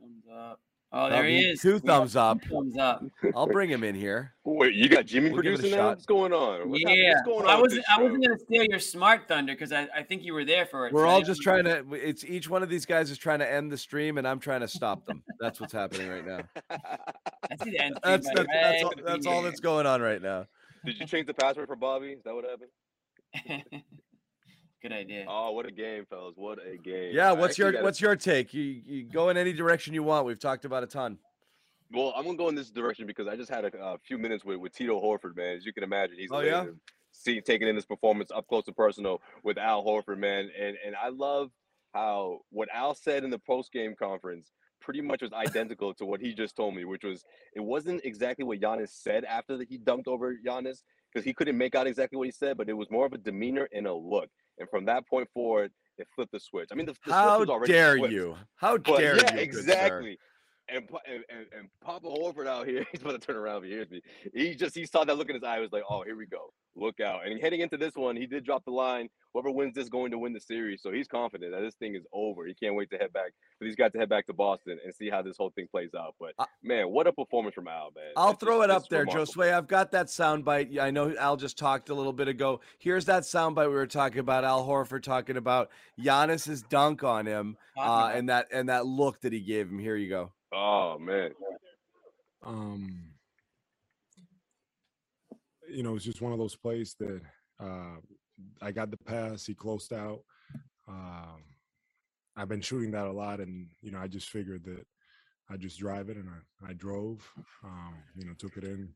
Thumbs up. Oh, there he is. Two thumbs up. two Thumbs up. I'll bring him in here. Wait, you got Jimmy We'll give it a producing now? What's going on? What's yeah, what's going on? I wasn't. I wasn't gonna steal your smart thunder because I, I think you were there for it. We're so all just wanna- trying to. It's each one of these guys is trying to end the stream, and I'm trying to stop them. That's what's happening right now. I see the end. That's screen, that's, that's, all, that's all that's going on right now. Did you change the password for Bobby? Is that what happened? Good idea. Oh, what a game, fellas! What a game! Yeah, what's your gotta- what's your take? You you go in any direction you want. We've talked about a ton. Well, I'm gonna go in this direction because I just had a, a few minutes with, with Tito Horford, man. As you can imagine, he's Oh, yeah? See, taking in this performance up close and personal with Al Horford, man, and and I love how what Al said in the post game conference pretty much was identical to what he just told me, which was it wasn't exactly what Giannis said after that he dumped over Giannis because he couldn't make out exactly what he said, but it was more of a demeanor and a look. And from that point forward, it flipped the switch. I mean, the, the switch How was already dare flipped. you? How But dare yeah, you? exactly. And, and, and Papa Horford out here, he's about to turn around if he hears me. He just he saw that look in his eye. He was like, "Oh, here we go, look out!" And heading into this one, he did drop the line. Whoever wins this going to win the series. So he's confident that this thing is over. He can't wait to head back But he's got to head back to Boston and see how this whole thing plays out. But man, what a performance from Al, man! I'll throw just- it up there. Josue. I've got that soundbite. I know Al just talked a little bit ago. Here's that soundbite we were talking about. Al Horford talking about Giannis's dunk on him, uh, and that and that look that he gave him. Here you go. Oh man. um you know it's just one of those plays that uh i got the pass he closed out um i've been shooting that a lot and you know i just figured that I just drive it, and I I drove. Um, you know, took it in,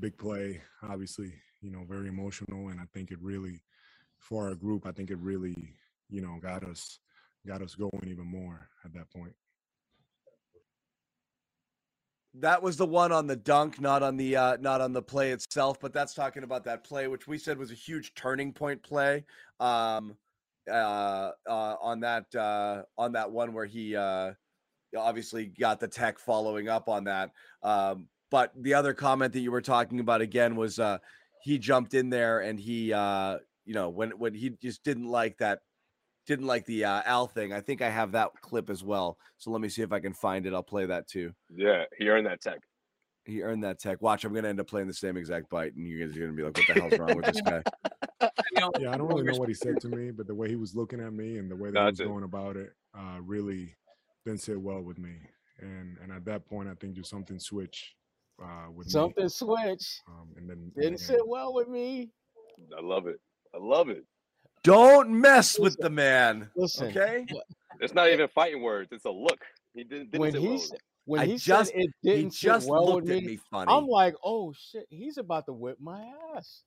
big play. Obviously, you know, very emotional, and I think it really, for our group, I think it really, you know, got us got us going even more at that point. That was the one on the dunk, not on the uh, not on the play itself, but that's talking about that play, which we said was a huge turning point play. Um, uh, uh, on that uh, on that one where he uh, obviously got the tech following up on that. Um, but the other comment that you were talking about again was uh, he jumped in there and he uh, you know when when he just didn't like that didn't like the uh, Al thing. I think I have that clip as well. So let me see if I can find it. I'll play that too. Yeah, he earned that tech. He earned that tech. Watch, I'm gonna end up playing the same exact bite, and you guys are gonna be like, "What the hell's wrong with this guy?" Yeah, I don't really know what he said to me, but the way he was looking at me and the way that No, he was it. going about it uh, really didn't sit well with me. And and at that point, I think just something switched uh, with me. Something switched. Um, and then Didn't sit well with me. I love it. I love it. Don't mess with the man. Listen, okay. It's not even fighting words. It's a look. He didn't. didn't when sit he well s- with when I he just- said it he didn't sit just well looked with at me, me funny. I'm like, oh shit, he's about to whip my ass.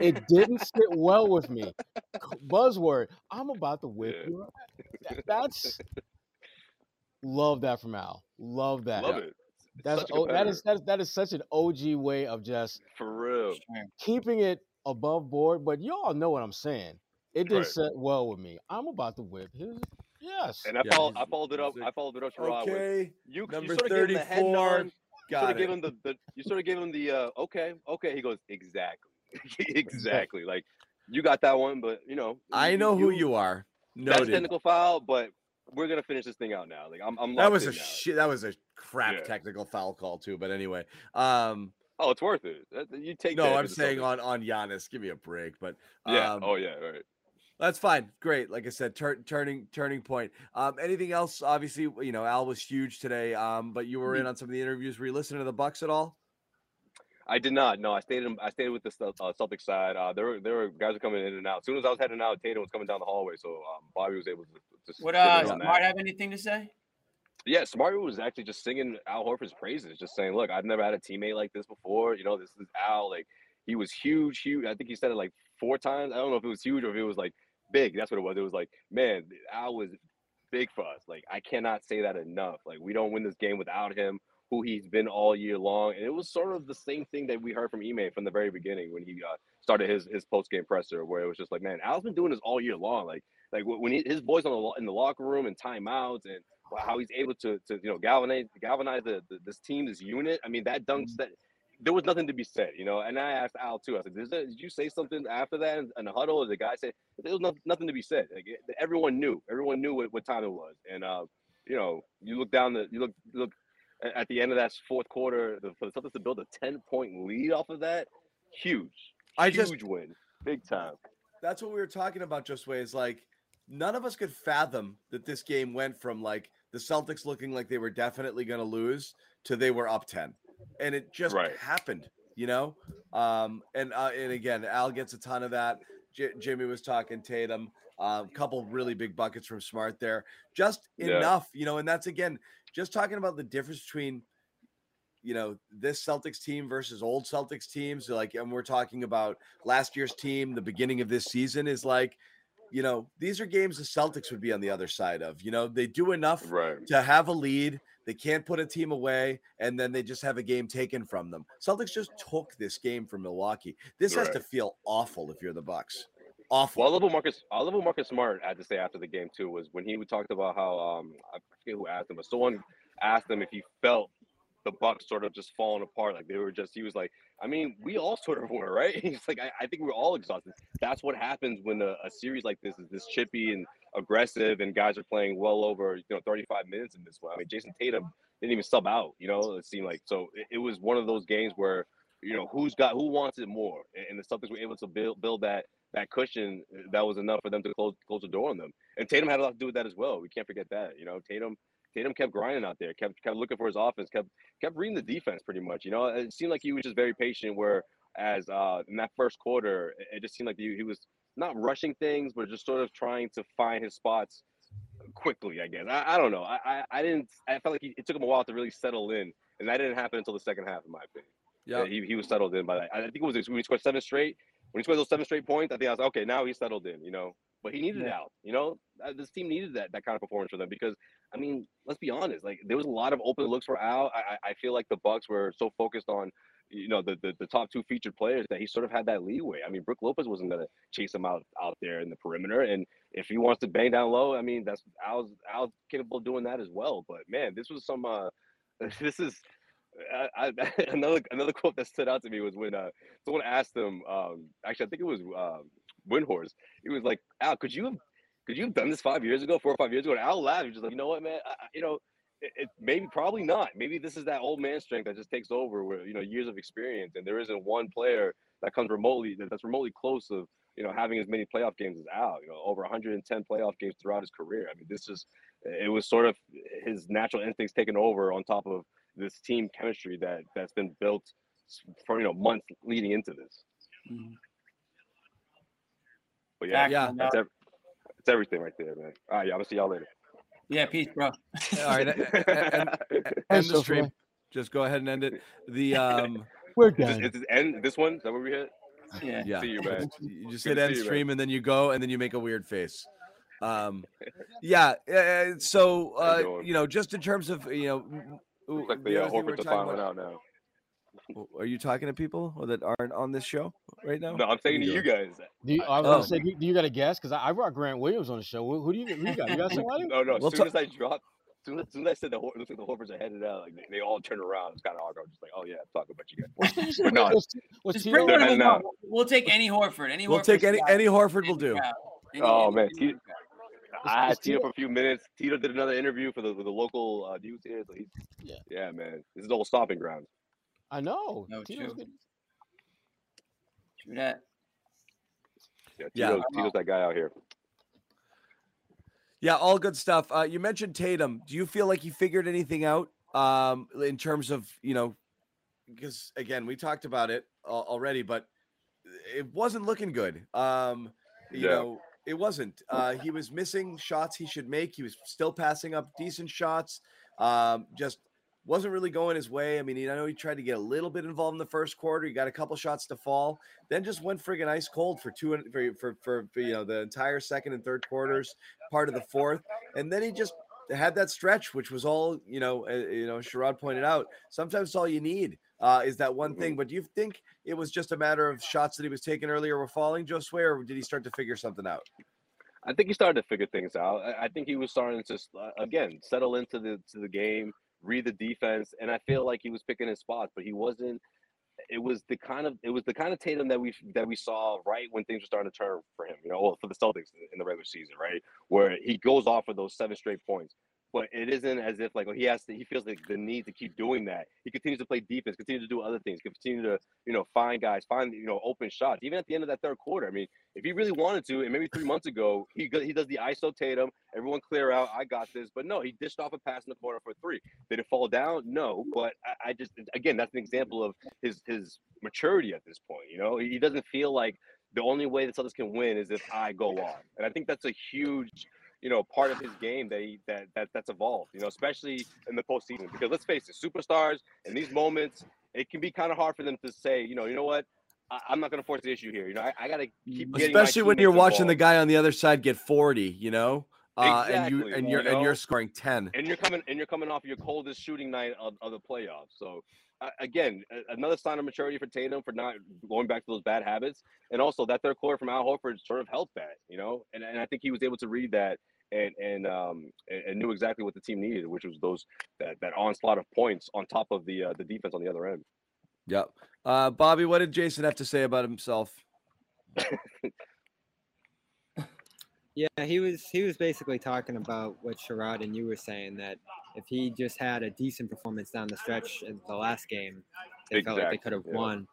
It didn't sit well with me. Buzzword, I'm about to whip Yeah. your ass. That's love that from Al. Love that. Love it. That's oh, that is that is that is such an OG way of just For real. keeping it above board. But y'all know what I'm saying. It didn't Right. sit well with me. I'm about to whip his. Yes. And I Yeah, followed, I followed it up. I followed it up, Sherrod, with Okay. you. Number you sort of gave him the head 34. nod. You sort of gave it. him the, the you sort of gave him the uh, okay, okay. He goes exactly, exactly. Like you got that one, but you know. I know who you are. That's Noted. technical foul, but we're gonna finish this thing out now. Like I'm, I'm That was a now. shit. That was a crap Yeah. technical foul call too. But anyway, um, Oh, it's worth it. You take. no, that I'm saying Celtic. on on Giannis. Give me a break. But Yeah. um, oh yeah. Right. That's fine. Great. Like I said, tur- turning turning point. Um, anything else? Obviously, you know, Al was huge today. Um, but you were Mm-hmm. in on some of the interviews. Were you listening to the Bucks at all? I did not. No, I stayed. In, I stayed with the Cel- uh, Celtic side. Uh, there were there were guys were coming in and out. As soon as I was heading out, Tatum was coming down the hallway, so um, Bobby was able to. to Would uh, in on that. Smart have anything to say? Yeah, Smart was actually just singing Al Horford's praises, just saying, "Look, I've never had a teammate like this before. You know, this is Al. Like, he was huge, huge. I think he said it like four times. I don't know if it was huge or if it was like big. That's what it was. It was like, man, Al was big for us. Like, I cannot say that enough. Like, we don't win this game without him, who he's been all year long. And it was sort of the same thing that we heard from Ime from the very beginning when he uh, started his his post game presser, where it was just like, man, Al's been doing this all year long. Like, like when he, his boys on the in the locker room and timeouts and how he's able to to you know galvanize galvanize the, the this team, this unit. I mean, that dunks that there was nothing to be said, you know. And I asked Al too. I said, "Did, did you say something after that in, the huddle?" Or the guy said, "There was no, nothing to be said." Like it- everyone knew, everyone knew what, what time it was. And uh, you know, you look down the, you look look at the end of that fourth quarter the, for the Celtics to build a ten point lead off of that, huge, I huge just- win, big time. That's what we were talking about. Just way is like none of us could fathom that this game went from like the Celtics looking like they were definitely going to lose to they were up ten, and it just Right. happened. You know, um, and uh, and again, Al gets a ton of that. J- Jimmy was talking Tatum. A couple really big buckets from Smart there, just Yeah. enough, you know. And that's again just talking about the difference between you know this Celtics team versus old Celtics teams. Like, and we're talking about last year's team, the beginning of this season is like, you know, these are games the Celtics would be on the other side of. You know, they do enough Right. to have a lead. They can't put a team away, and then they just have a game taken from them. Celtics just took this game from Milwaukee. This has to feel awful if you're the Bucks. Awful. Well, I love what Marcus. I love what Marcus Smart had to say after the game too. Was when he talked about how um I forget who asked him, but someone asked him if he felt the Bucks sort of just falling apart, like they were just. He was like, I mean, we all sort of were, right? He's like, I, I think we're all exhausted. That's what happens when a, a series like this is this chippy and aggressive, and guys are playing well over you know 35 minutes in this one. I mean, Jayson Tatum didn't even sub out. You know, it seemed like so. It, it was one of those games where you know who's got who wants it more, and- the Celtics were able to build build that that cushion that was enough for them to close close the door on them. And Tatum had a lot to do with that as well. We can't forget that. You know, Tatum Tatum kept grinding out there, kept kept looking for his offense, kept kept reading the defense pretty much. You know, it seemed like he was just very patient. Where as uh, in that first quarter, it- it just seemed like he, he was not rushing things, but just sort of trying to find his spots quickly. I guess I, I don't know. I, I I didn't. I felt like he, it took him a while to really settle in, and that didn't happen until the second half, in my opinion. Yeah. he, he was settled in by that. I think it was when he scored seven straight. When he scored those seven straight points, I think I was like, okay, now he's settled in. You know, but he needed Yeah. out. You know, Uh, this team needed that that kind of performance for them because I mean, let's be honest. Like there was a lot of open looks for Al. I I I feel like the Bucks were so focused on you know the, the the top two featured players that he sort of had that leeway. I mean, Brook Lopez wasn't gonna chase him out out there in the perimeter, and if he wants to bang down low, I mean, that's Al's Al's capable of doing that as well. But man, this was some uh, this is. I, I, another another quote that stood out to me was when uh, someone asked him. Um, actually, I think it was um, Windhorst. He was like, "Al, could you have could you have done this five years ago, four or five years ago?" And Al laughed. He was just like, "You know what, man? I- you know, it, it maybe probably not. Maybe this is that old man strength that just takes over, where you know years of experience, and there isn't one player that comes remotely that's remotely close of you know having as many playoff games as Al. You know, over 110 playoff games throughout his career. I mean, this is it was sort of his natural instincts taking over on top of this team chemistry that that's been built for you know months leading into this. Mm-hmm. But yeah, yeah, no that's, ev- that's everything right there, man. All right, yeah, I'm gonna see y'all later. Yeah, peace, bro. All right, and, and, end the stream. Just go ahead and end it. The um, we're Is this, is this end this one? Is that where we hit? Yeah. yeah. See you, man. You just Good hit end see you, man. stream and then you go and then you make a weird face. Um, yeah. Uh, so you uh, you know, just in terms of you know, like the the uh, other we're Horford's are talking about- now. Are you talking to people that aren't on this show right now? No, I'm talking to you guys. Do you, I was Oh. gonna say, do, do you got a guess? Because I, I brought Grant Williams on the show. Who, who do you who you got? You got somebody? No, no. As We'll soon ta- as I dropped, soon as, soon as I said the Hor- it looks like the Horfords are headed out, like they, they all turned around. It's kind of awkward. I was just like, oh yeah, I'm talking about you guys. But no, Was, was Just bring one of heading them out. up. We'll take any Horford. Any We'll Horford take any any Horford will do. Any- Oh any- man, any I is had Tito Tito- for a few minutes. Tito did another interview for the with the local uh, news here. So he's, Yeah. yeah, man, this is the old stomping ground. I know. No, Tito's true. good. True that. Yeah, Yeah. Tito's, Tito's that guy out here. Yeah, all good stuff. Uh, you mentioned Tatum. Do you feel like he figured anything out um, in terms of you know? Because again, we talked about it al- already, but it wasn't looking good. Um, you Yeah. know, it wasn't. Uh, he was missing shots he should make. He was still passing up decent shots. Um, just wasn't really going his way. I mean, I know he tried to get a little bit involved in the first quarter. He got a couple shots to fall, then just went friggin' ice cold for two for for, for, for you know the entire second and third quarters, part of the fourth, and then he just had that stretch, which was all you know. Uh, you know, Sherrod pointed out. Sometimes all you need uh, is that one thing. But do you think it was just a matter of shots that he was taking earlier were falling, Josue, or did he start to figure something out? I think he started to figure things out. I- I think he was starting to uh, again settle into the to the game, read the defense, and I feel like he was picking his spots, but he wasn't. It was the kind of it was the kind of Tatum that we that we saw right when things were starting to turn for him. You know, well, for the Celtics in the regular season, right, where he goes off for those seven straight points. But it isn't as if like he has to. He feels like the need to keep doing that. He continues to play defense, continue to do other things, continue to you know find guys, find you know open shots. Even at the end of that third quarter, I mean, if he really wanted to, and maybe three months ago, he he does the ISO Tatum, everyone clear out, I got this. But no, he dished off a pass in the corner for three. Did it fall down? No. But I, I just again, that's an example of his his maturity at this point. You know, he doesn't feel like the only way the Celtics can win is if I go on, and I think that's a huge you know part of his game that he, that that that's evolved. You know, especially in the postseason, because let's face it, superstars in these moments, it can be kind of hard for them to say, you know, you know what. I- I'm not going to force the issue here. You know, I, I got to keep Especially when you're watching the guy on the other side get 40, you know, uh, and you Exactly, and you you're and you're scoring 10. and you're coming and you're coming off your coldest shooting night of, of the playoffs. So again, another sign of maturity for Tatum for not going back to those bad habits, and also that third quarter from Al Horford sort of helped that, you know. And, and I think he was able to read that and and um and, and knew exactly what the team needed, which was those that that onslaught of points on top of the uh, the defense on the other end. Yep. Uh, Bobby, what did Jayson have to say about himself? Yeah, he was he was basically talking about what Sherrod and you were saying that if he just had a decent performance down the stretch in the last game, they felt like they could have yeah. won.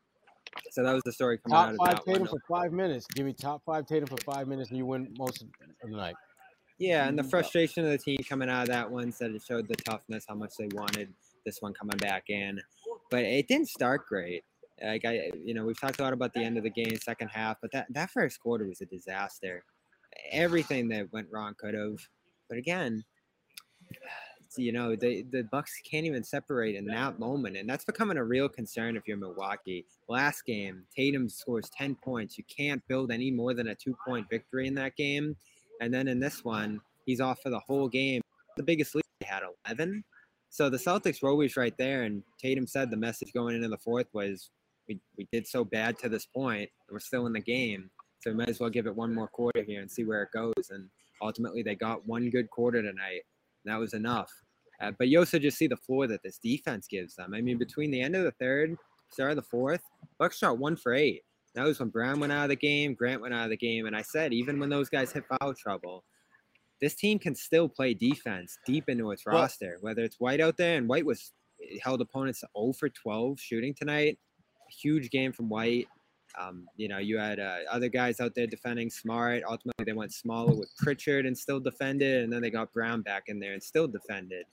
So that was the story coming Top out of five that one. Tatum for five minutes. Give me top five Tatum for five minutes, and you win most of the night. Yeah, and the frustration of the team coming out of that one said it showed the toughness, how much they wanted this one coming back in. But it didn't start great. Like I, you know, we've talked a lot about the end of the game, second half, but that that first quarter was a disaster. Everything that went wrong could have. But again, you know the the Bucks can't even separate in that moment, and that's becoming a real concern if you're Milwaukee. Last game, Tatum scores ten points. You can't build any more than a two point victory in that game, and then in this one, he's off for the whole game. The biggest lead they had eleven. So the Celtics were always right there, and Tatum said the message going into the fourth was, "We we did so bad to this point, and we're still in the game, so we might as well give it one more quarter here and see where it goes." And ultimately, they got one good quarter tonight. That was enough. Uh, but you also just see the floor that this defense gives them. I mean, between the end of the third, start of the fourth, Bucks shot one for eight. That was when Brown went out of the game, Grant went out of the game, and I said even when those guys hit foul trouble, this team can still play defense deep into its Well- roster. Whether it's White out there, and White was held opponents to 0 for 12 shooting tonight. Huge game from White. Um, you know, you had uh, other guys out there defending smart. Ultimately, they went smaller with Pritchard and still defended, and then they got Brown back in there and still defended.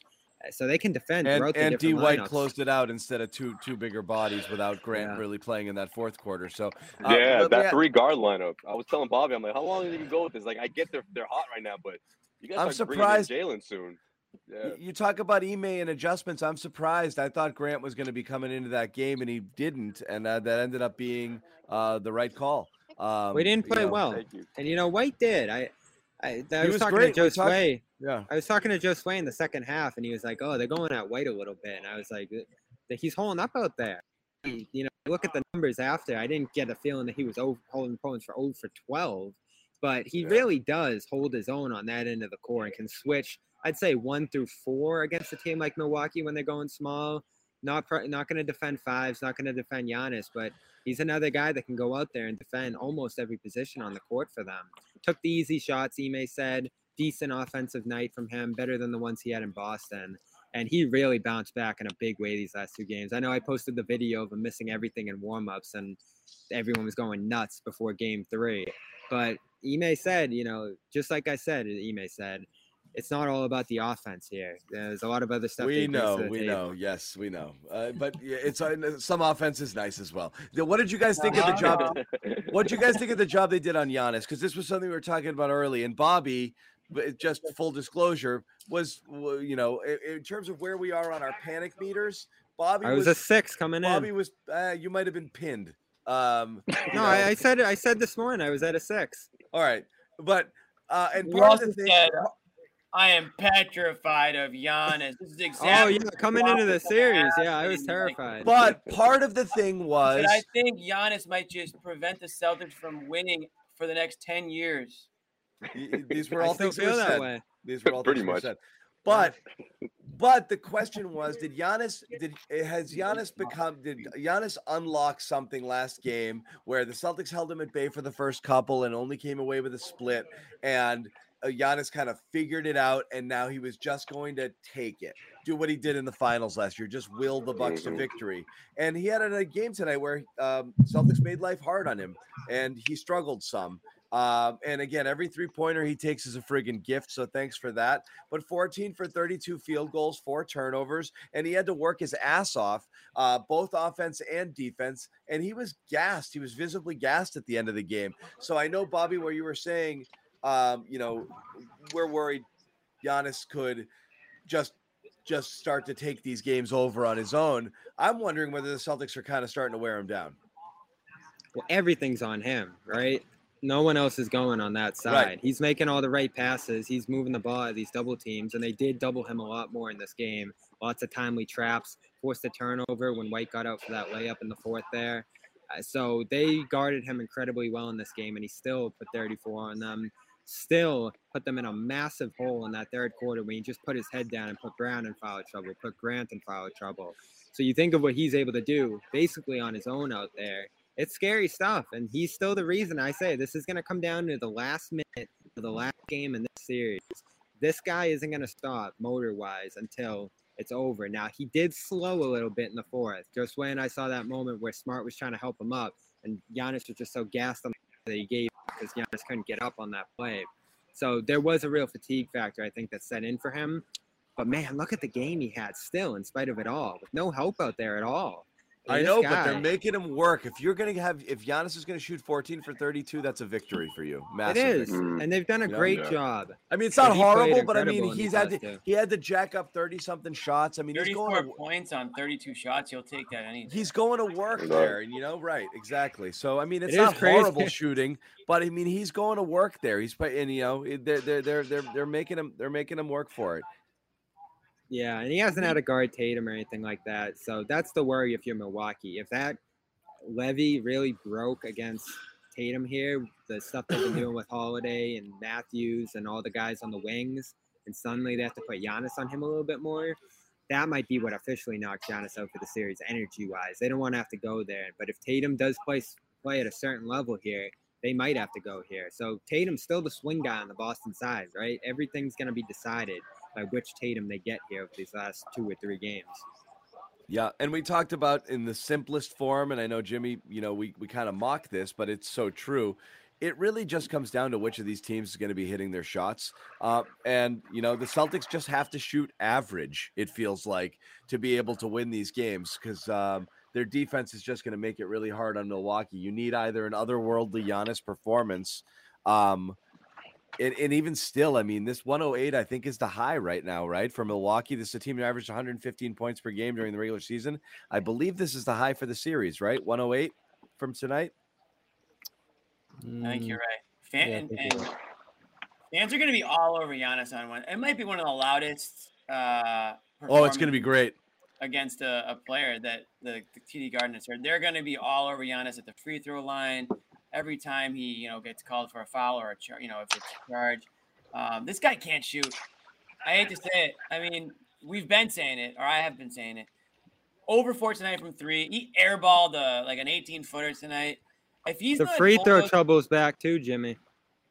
Uh, So they can defend And, and D White lineups. closed it out instead of two two bigger bodies without Grant Yeah. really playing in that fourth quarter. So uh, yeah, but that yeah, three guard lineup. I was telling Bobby, I'm like, how long are you gonna go with this? Like, I get they're they're hot right now, but you guys I'm are bringing surprised- Jaylen soon. Yeah. you talk about Ime and adjustments. I'm surprised. I thought Grant was going to be coming into that game, and he didn't, and uh, that ended up being uh, the right call. Um, we didn't you play know, well, and you know White did. I, I, I was, was talking great. to Joe talked- Sway. Yeah. I was talking to Josue in the second half, and he was like, "Oh, they're going at White a little bit," and I was like, "Uh, "He's holding up out there." He- You know, look at the numbers after. I didn't get a feeling that he was over, holding opponents for 0 for 12, but he really does hold his own on that end of the core and can switch. I'd say one through four against a team like Milwaukee when they're going small. Not not going to defend fives, not going to defend Giannis, but he's another guy that can go out there and defend almost every position on the court for them. Took the easy shots, Ime said. Decent offensive night from him, better than the ones he had in Boston. And he really bounced back in a big way these last two games. I know I posted the video of him missing everything in warmups, and everyone was going nuts before game three. But Ime said, you know, just like I said, Ime said, it's not all about the offense here. There's a lot of other stuff. We know, we table. know. Yes, we know. Uh, but it's uh, some offense is nice as well. What did you guys think of the job? What did you guys think of the job they did on Giannis? Because this was something we were talking about early. And Bobby, but just full disclosure, was you know in, in terms of where we are on our panic meters. Bobby I was a six coming in. Bobby was. Uh, you might have been pinned. Um, you No, know. I, I said. I said this morning I was at a six. All right, but uh, and You part of also the thing. said, I am petrified of Giannis. This is Oh yeah, coming into the series, yeah, I was terrified. But part of the thing was. But I think Giannis might just prevent the Celtics from winning for the next 10 years. These were all still things that feel were that said. way. These were all Pretty things that were much. said. But but the question was, did Giannis did eh, has Giannis become did Giannis unlock something last game where the Celtics held him at bay for the first couple and only came away with a split and Giannis kind of figured it out and now he was just going to take it. Do what he did in the finals last year, just will the Bucks to Mhm. victory. And he had a game tonight where um, Celtics made life hard on him and he struggled some. Um, and again, every three pointer he takes is a friggin' gift. So thanks for that. But 14 for 32 field goals, four turnovers, and he had to work his ass off, uh, both offense and defense. And he was gassed. He was visibly gassed at the end of the game. So I know, Bobby, where you were saying, um, you know, we're worried Giannis could just just start to take these games over on his own. I'm wondering whether the Celtics are kind of starting to wear him down. Well, everything's on him, right? No one else is going on that side. He's making all the right passes. He's moving the ball at these double teams, and they did double him a lot more in this game. Lots of timely traps, forced a turnover when White got out for that layup in the fourth there. Uh, so they guarded him incredibly well in this game, and he still put 34 on them. Still put them in a massive hole in that third quarter when he just put his head down and put Brown in foul trouble, put Grant in foul trouble. So you think of what he's able to do basically on his own out there. It's scary stuff, and he's still the reason I say this is going to come down to the last minute of the last game in this series. This guy isn't going to stop motor wise until it's over. Now he did slow a little bit in the fourth. Just when I saw that moment where Smart was trying to help him up, and Giannis was just so gassed on that he gave because Giannis couldn't get up on that play. So there was a real fatigue factor I think that set in for him. But man, look at the game he had still, in spite of it all, with no help out there at all. I This know, but they're making him work. If you're gonna have, if Giannis is gonna shoot 14 for 32, that's a victory for you. It Massive is, victory. and they've done a You great Yeah. job. I mean, it's not horrible, but I mean, he's had to, he had to jack up 30 something shots. I mean, he's 34 going to, points on 32 shots. You'll take that any he's going to work there, and you know, right, exactly. So I mean, it's It not crazy. horrible shooting, but I mean, he's going to work there. He's play- and you know, they're they're they're they're they're making him they're making him work for it. Yeah, and he hasn't had a guard Tatum or anything like that. So that's the worry if you're Milwaukee. If that levy really broke against Tatum here, the stuff they've been doing with Holiday and Matthews and all the guys on the wings, and suddenly they have to put Giannis on him a little bit more, that might be what officially knocks Giannis out for the series energy wise. They don't want to have to go there. But if Tatum does play play at a certain level here, they might have to go here. So Tatum's still the swing guy on the Boston side, right? Everything's going to be decided by which Tatum they get here over these last two or three games. Yeah, and we talked about in the simplest form, and I know Jimmy, you know, we we kind of mock this, but it's so true. It really just comes down to which of these teams is going to be hitting their shots, uh, and you know, the Celtics just have to shoot average. It feels like to be able to win these games because um, their defense is just going to make it really hard on Milwaukee. You need either an otherworldly Giannis performance. Um, and, and even still, I mean, this 108, I think, is the high right now, right? For Milwaukee, this is a team that averaged 115 points per game during the regular season. I believe this is the high for the series, right? 108 from tonight. I think you're right. Fan, Yeah, and, think and you're right. fans are going to be all over Giannis on one. It might be one of the loudest. Uh, Oh, it's going to be great. against a, a player that the, the TD Garden has heard. They're going to be all over Giannis at the free throw line every time he you know gets called for a foul or a char- you know if it's a charge. Um, this guy can't shoot. I hate to say it. I mean, we've been saying it, or I have been saying it. Over four tonight from three. He airballed a, like an 18 footer tonight. If he's the free throw bulldoz- trouble's back too, Jimmy.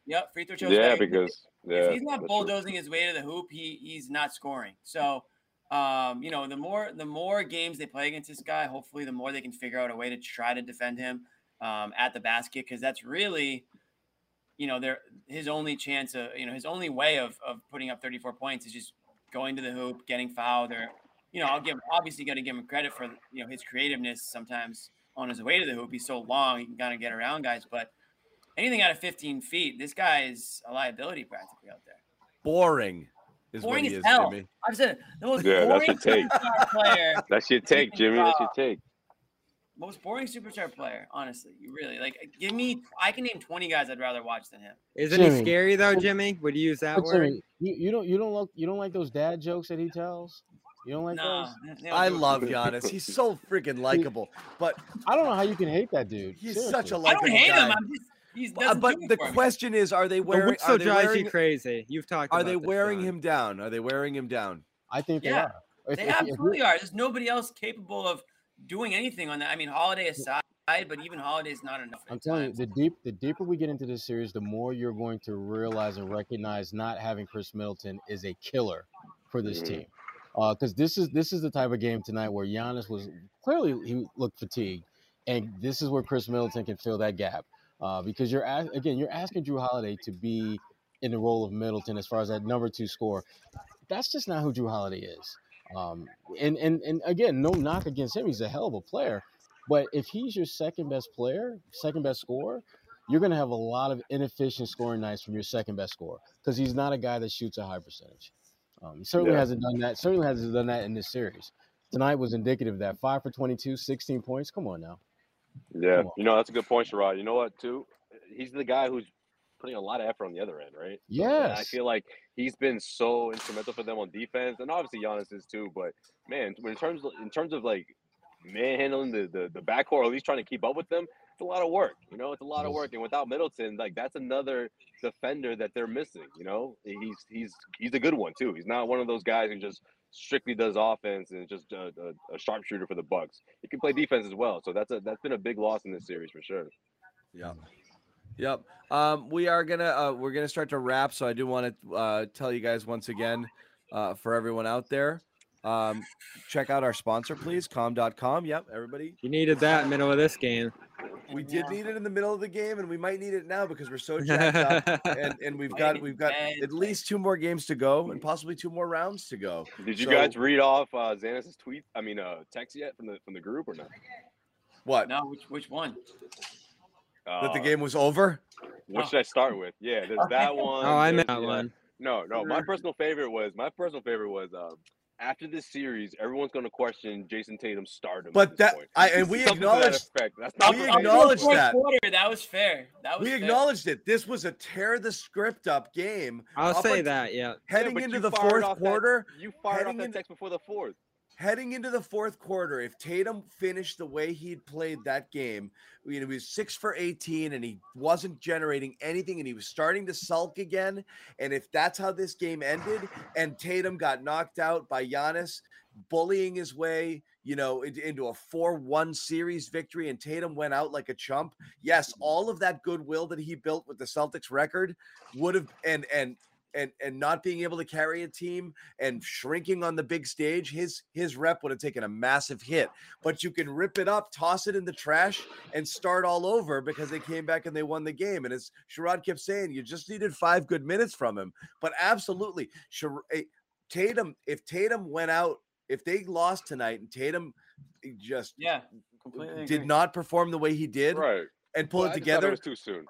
Yep, free throw trouble. Yeah, because yeah, if he's not that's true. bulldozing his way to the hoop, he he's not scoring. So, um, you know, the more the more games they play against this guy, hopefully, the more they can figure out a way to try to defend him um, at the basket because that's really, you know, their his only chance of you know his only way of of putting up 34 points is just going to the hoop, getting fouled, or you know, I'll give obviously got to give him credit for you know his creativeness sometimes on his way to the hoop. He's so long, he can kind of get around guys, but anything out of 15 feet, this guy is a liability practically out there. Boring is Boring what he as is, hell. Jimmy. I've said the most Yeah, that's boring your take. player. That's your take, Jimmy. That's your take. Most boring superstar player, honestly. You really like give me I can name 20 guys I'd rather watch than him. Isn't he scary though, Jimmy? Would you use that But word? Jimmy, you, you don't you don't like you don't like those dad jokes that he tells. You don't like No, those. they don't I love Giannis. He's so freaking likable, but I don't know how you can hate that dude. he's Seriously. such a I likable guy. I don't hate guy. him. I'm just he's Uh, doesn't but the for me. question is, are they wearing? what still Are they drives wearing? you crazy? You've talked. Are about they this, wearing John. him down? Are they wearing him down? I think they are. If- They if- if absolutely are. There's nobody else capable of doing anything on that. I mean, Holiday aside, but even Holiday is not enough. I'm at telling you, the deep the deeper we get into this series, the more you're going to realize and recognize not having Khris Middleton is a killer for this Mhm. team. Because this is this is the type of game tonight where Giannis was clearly he looked fatigued, and this is where Khris Middleton can fill that gap. Uh, because you're a- again you're asking Jrue Holiday to be in the role of Middleton as far as that number two score. That's just not who Jrue Holiday is. Um, and and and again, no knock against him. He's a hell of a player. But if he's your second best player, second best scorer, you're going to have a lot of inefficient scoring nights from your second best scorer because he's not a guy that shoots a high percentage. Um, he certainly Yeah. hasn't done that. Certainly hasn't done that in this series. Tonight was indicative of that. Five for 22, 16 points. Come on now. Yeah, on. you know that's a good point, Sherrod. You know what, too? He's the guy who's putting a lot of effort on the other end, right? So, I feel like he's been so instrumental for them on defense, and obviously Giannis is too. But man, in terms of, in terms of like manhandling the, the the backcourt, or at least trying to keep up with them, it's a lot of work. You know, it's a lot of work, and without Middleton, like that's another defender that they're missing. You know, he's he's he's a good one too. He's not one of those guys who just strictly does offense and just a, a, a sharpshooter for the Bucks. He can play defense as well. So that's a that's been a big loss in this series for sure. Yep. Yep. Um, we are gonna uh, we're gonna start to wrap. So I do want to uh, tell you guys once again, uh, for everyone out there, Um, check out our sponsor, please. Calm.com. Yep, everybody. You needed that middle of this game. We did need it in the middle of the game, and we might need it now because we're so jacked up, and, and we've got we've got at least two more games to go, and possibly two more rounds to go. Did you So- guys read off uh, Xanas's tweet? I mean, uh, text yet from the from the group or not? What? No, which which one? That the Uh, game was over? What should I start with? Yeah, there's that one. Oh, I there's meant that the, uh, one. No, no. My personal favorite was my personal favorite was um, after this series, everyone's going to question Jayson Tatum's stardom. But at this that point. I and we Something to that. That's not we the favorite. acknowledged that. quarter, that was fair. That was We fair. acknowledged it. This was a tear the script up game. I'll up say unt- that, yeah. Heading but into the fourth off that- quarter, you fired off heading that into- text before the fourth. Heading into the fourth quarter, if Tatum finished the way he'd played that game, you know, he was six for 18 and he wasn't generating anything and he was starting to sulk again. And if that's how this game ended and Tatum got knocked out by Giannis, bullying his way, you know, into, a 4 1 series victory, and Tatum went out like a chump, yes, all of that goodwill that he built with the Celtics record would have, and, and, and and not being able to carry a team and shrinking on the big stage, his his rep would have taken a massive hit. But you can rip it up, toss it in the trash, and start all over because they came back and they won the game. And as Sherrod kept saying, you just needed five good minutes from him. But absolutely, Sher- eh, Tatum. If Tatum went out, if they lost tonight, and Tatum eh, just Yeah, completely did agree. not perform the way he did, Right. and pull Well, it I together, It was too soon.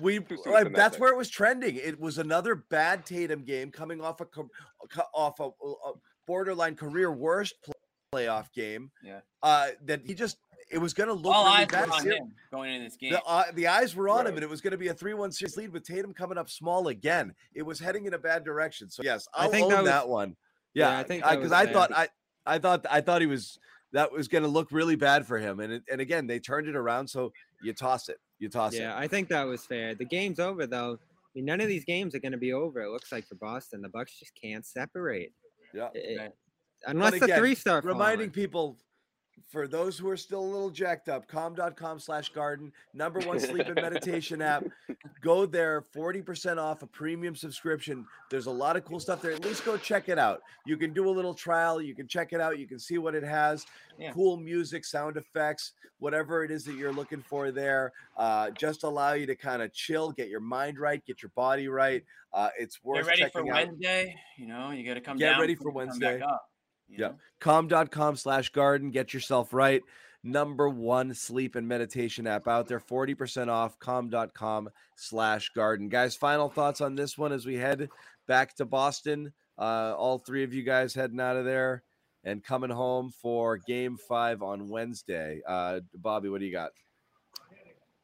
We like, for that that's where it was trending. It was another bad Tatum game coming off a co- co- off a, a borderline career worst pl- playoff game. Yeah. Uh, that he just it was going to look All really eyes bad. were on Ser- him going into this game. The, uh, the eyes were on him, and it was going to be a three-one series lead with Tatum coming up small again. It was heading in a bad direction. So yes, I I'll think own that that, one. yeah, Yeah, I think because that was I thought I, I thought I thought he was that was going to look really bad for him, and it, and again they turned it around. So you toss it, you toss it. Yeah, I think that was fair. The game's over though. I mean, none of these games are going to be over. It looks like for Boston, the Bucks just can't separate. Yeah. Eh, it- unless But the three star. reminding falling. people for those who are still a little jacked up calm.com slash garden number one sleep and meditation app. Go there 40% off a premium subscription. There's a lot of cool stuff there. At least go check it out. You can do a little trial. You can check it out. You can see what it has. Yeah. cool music sound effects whatever it is that you're looking for there. Uh, just allow you to kind of chill get your mind right get your body right. Uh, it's worth Get ready for out. Wednesday. You know, you got to come Get down. ready for you come back Wednesday. Up, you Yeah. know? Calm.com slash garden. Get yourself right. Number one sleep and meditation app out there. 40% off. Calm.com slash garden. Guys, final thoughts on this one as we head back to Boston. Uh, all three of you guys heading out of there and coming home for game five on Wednesday. Uh, Bobby, what do you got?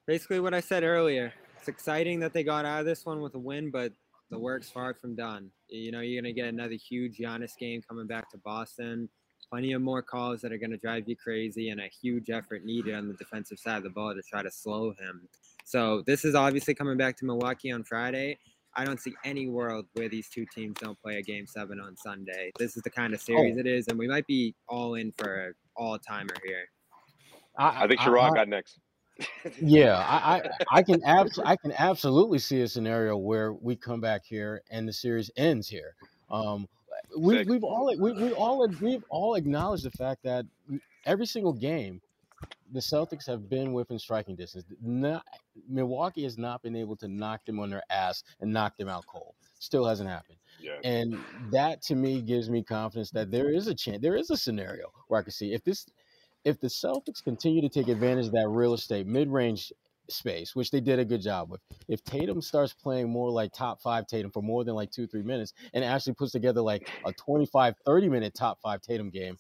Basically, what I said earlier. It's exciting that they got out of this one with a win, but the work's far from done. You know, you're going to get another huge Giannis game coming back to Boston. Plenty of more calls that are going to drive you crazy, and a huge effort needed on the defensive side of the ball to try to slow him. So this is obviously coming back to Milwaukee on Friday. I don't see any world where these two teams don't play a game seven on Sunday. This is the kind of oh. series it is, and we might be all in for an all timer here. I think Sherrod I- got next. Yeah, I, I, I can abs- I can absolutely see a scenario where we come back here and the series ends here. Um, we, we've all we, we all we've all acknowledged the fact that every single game, the Celtics have been within striking distance. Not Milwaukee has not been able to knock them on their ass and knock them out cold. Still hasn't happened. Yeah. And that to me gives me confidence that there is a chance, there is a scenario where I can see if this, if the Celtics continue to take advantage of that real estate mid-range space, which they did a good job with. If Tatum starts playing more like top five Tatum for more than like two, three minutes and actually puts together like a 25, 30 minute top five Tatum game,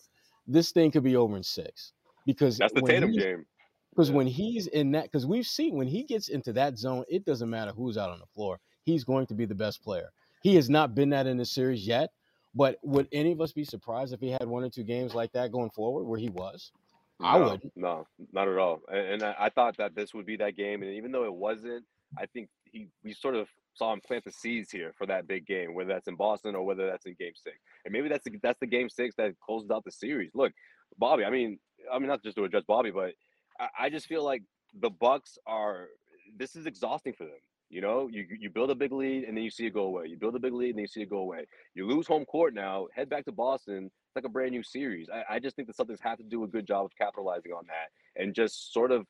this thing could be over in six. Because That's the Tatum game. because when he's in that, because we've seen when he gets into that zone, it doesn't matter who's out on the floor. He's going to be the best player. He has not been that in the series yet. But would any of us be surprised if he had one or two games like that going forward where he was? I No, wouldn't. No, not at all. And, and I, I thought that this would be that game, and even though it wasn't, I think he we sort of saw him plant the seeds here for that big game, whether that's in Boston or whether that's in Game Six, and maybe that's the, that's the Game Six that closes out the series. Look, Bobby. I mean, I mean not just to address Bobby, but I, I just feel like the Bucks are. This is exhausting for them. You know, you you build a big lead and then you see it go away. You build a big lead and then you see it go away. You lose home court now, head back to Boston. It's like a brand new series. I, I just think the Celtics have to do a good job of capitalizing on that and just sort of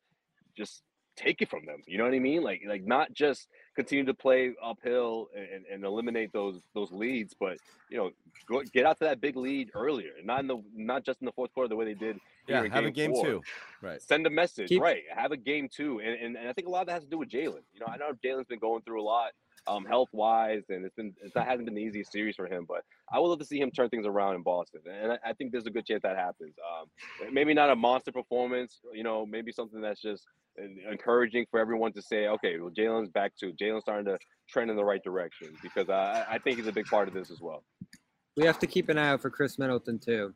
just take it from them. You know what I mean? Like like not just continue to play uphill and, and eliminate those those leads, but you know, go, get out to that big lead earlier. Not in the not just in the fourth quarter the way they did. Yeah, have a game four. two. Right. Send a message, Keep- right? Have a game two, and, and and I think a lot of that has to do with Jaylen. You know, I know Jaylen's been going through a lot, um, health wise, and it's been it's not hasn't been the easiest series for him. But I would love to see him turn things around in Boston, and I, I think there's a good chance that happens. Um, maybe not a monster performance, you know, maybe something that's just encouraging for everyone to say, okay, well, Jaylen's back too. Jaylen's starting to trend in the right direction because I, I think he's a big part of this as well. We have to keep an eye out for Khris Middleton too.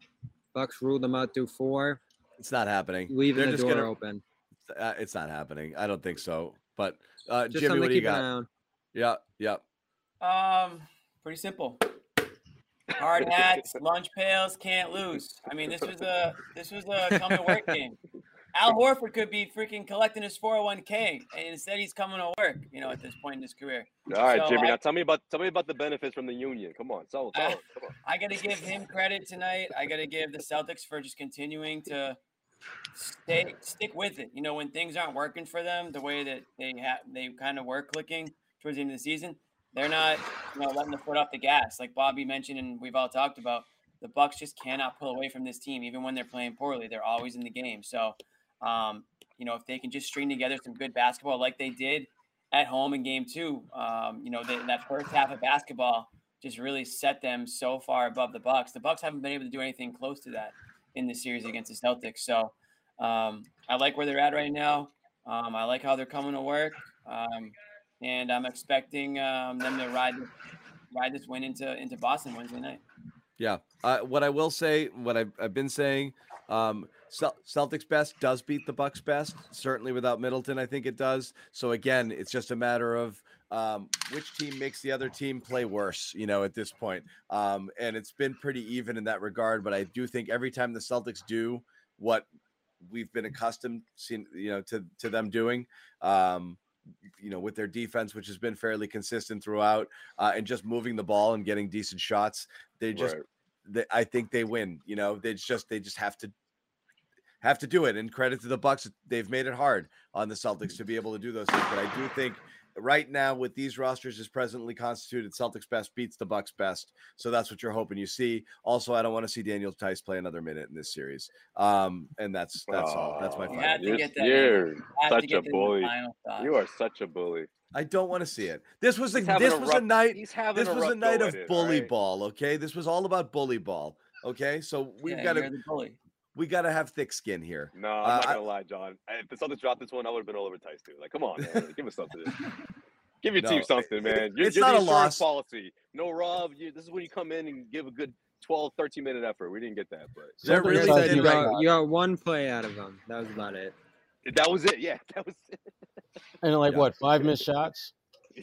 Bucks ruled them out through four, It's not happening. leaving They're the just door gonna- open. Uh, it's not happening. I don't think so. But uh, Just Jimmy, what do you keep an eye got? on. Yeah, yeah. Um, pretty simple. Hard hats, lunch pails, can't lose. I mean, this was a this was a come to work game. Al Horford could be freaking collecting his 401k, and instead he's coming to work. You know, at this point in his career. All right, So Jimmy. I- now tell me about tell me about the benefits from the union. Come on, tell, tell I. Come on. I got to give him credit tonight. I got to give the Celtics for just continuing to stay stick with it. You know, when things aren't working for them, the way that they have they kind of were clicking towards the end of the season, they're not you know letting the foot off the gas. Like Bobby mentioned, and we've all talked about, the Bucks just cannot pull away from this team, even when they're playing poorly. They're always in the game. So, um, you know, if they can just string together some good basketball like they did at home in Game Two, um, you know, they, that first half of basketball just really set them so far above the Bucks. The Bucks haven't been able to do anything close to that in the series against the Celtics. So um, I like where they're at right now. Um, I like how they're coming to work, um, and I'm expecting um, them to ride ride this win into into Boston Wednesday night. Yeah. Uh, what I will say, what I've, I've been saying, um, Celtics best does beat the Bucks best. Certainly without Middleton, I think it does. So again, it's just a matter of um, which team makes the other team play worse. You know, at this point, um, and it's been pretty even in that regard. But I do think every time the Celtics do what we've been accustomed, seen, you know, to to them doing. Um, you know, with their defense, which has been fairly consistent throughout, uh, and just moving the ball and getting decent shots, they just, Right. they, I think they win. You know, they just they just have to have to do it. And credit to the Bucks, they've made it hard on the Celtics to be able to do those things. But I do think right now, with these rosters as presently constituted, Celtics best beats the Bucks best. So that's what you're hoping you see. Also, I don't want to see Daniel Theis play another minute in this series. Um, and that's that's all. That's my Aw, final. have to You're, get that you're Have to such get a this in the bully. You are such a bully. I don't want to see it. This was a this a was a night. he's having This a was a night of at it, bully ball. Okay, this was all about bully ball. Okay, so we've Yeah, got you're to bully. We got to have thick skin here. No, I'm Uh, not gonna lie, John. If the Celtics dropped this one, I would have been all over Theis too. Like, come on, man. Give us something. Give your No, team something, it- man. You're, it's you're not the a insurance loss. policy. No Rob. You, this is when you come in and give a good 12, 13 minute effort. We didn't get that, but They're really said you got now. you got one play out of them. That was about it. that was it. Yeah, that was it. And like Yeah. what, five missed shots?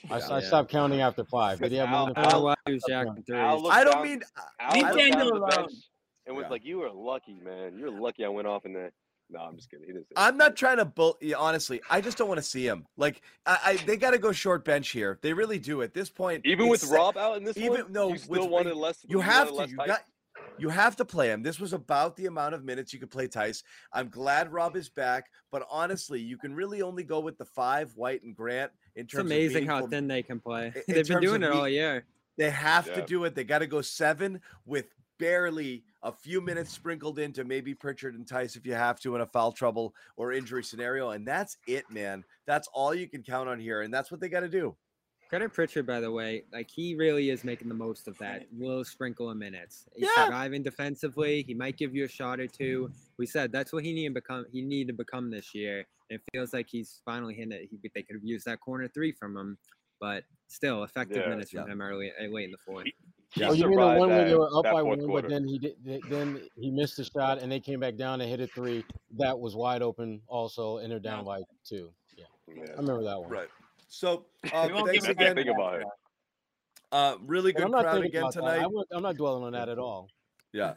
I, I Yeah. stopped counting after five. Did he have more Al- than I don't know five? why he was jacking threes. Al I don't mean Al Leave looked Daniel alone. Bench and was Yeah. like, "You were lucky, man. You're lucky I went off in that." No, I'm just kidding. He didn't say. I'm not trying to bull. yeah, Honestly, I just don't want to see him. Like, I, I they got to go short bench here. They really do. At this point, Even with Rob out in this even one, no, you with- still wanted less. You wanted have to. You got. You have to play him. This was about the amount of minutes you could play Theis. I'm glad Rob is back, but honestly, you can really only go with the five, White and Grant. In It's amazing of how meaningful- thin they can play. in They've been doing it all year. They have to do it. They got to go seven with barely a few minutes sprinkled into maybe Pritchard and Theis if you have to in a foul trouble or injury scenario. And that's it, man. That's all you can count on here. And that's what they got to do. Credit Pritchard, by the way. Like he really is making the most of that little sprinkle of minutes. He's Yeah. surviving defensively. He might give you a shot or two. We said that's what he needed to become. He needed to become this year. And it feels like he's finally hitting it. He, they could have used that corner three from him, but still effective Yeah, minutes from yeah. him early, uh, late in the fourth. He Oh, you mean the survived one where they were up by one, quarter. but then he did, th- then he missed the shot, and they came back down and hit a three that was wide open also, and they're down by two. Yeah, Yeah. I remember that one. Right. So uh, thanks give That's him the again. thing about it. Uh, really good crowd again tonight. I'm not dwelling on that at all. Yeah.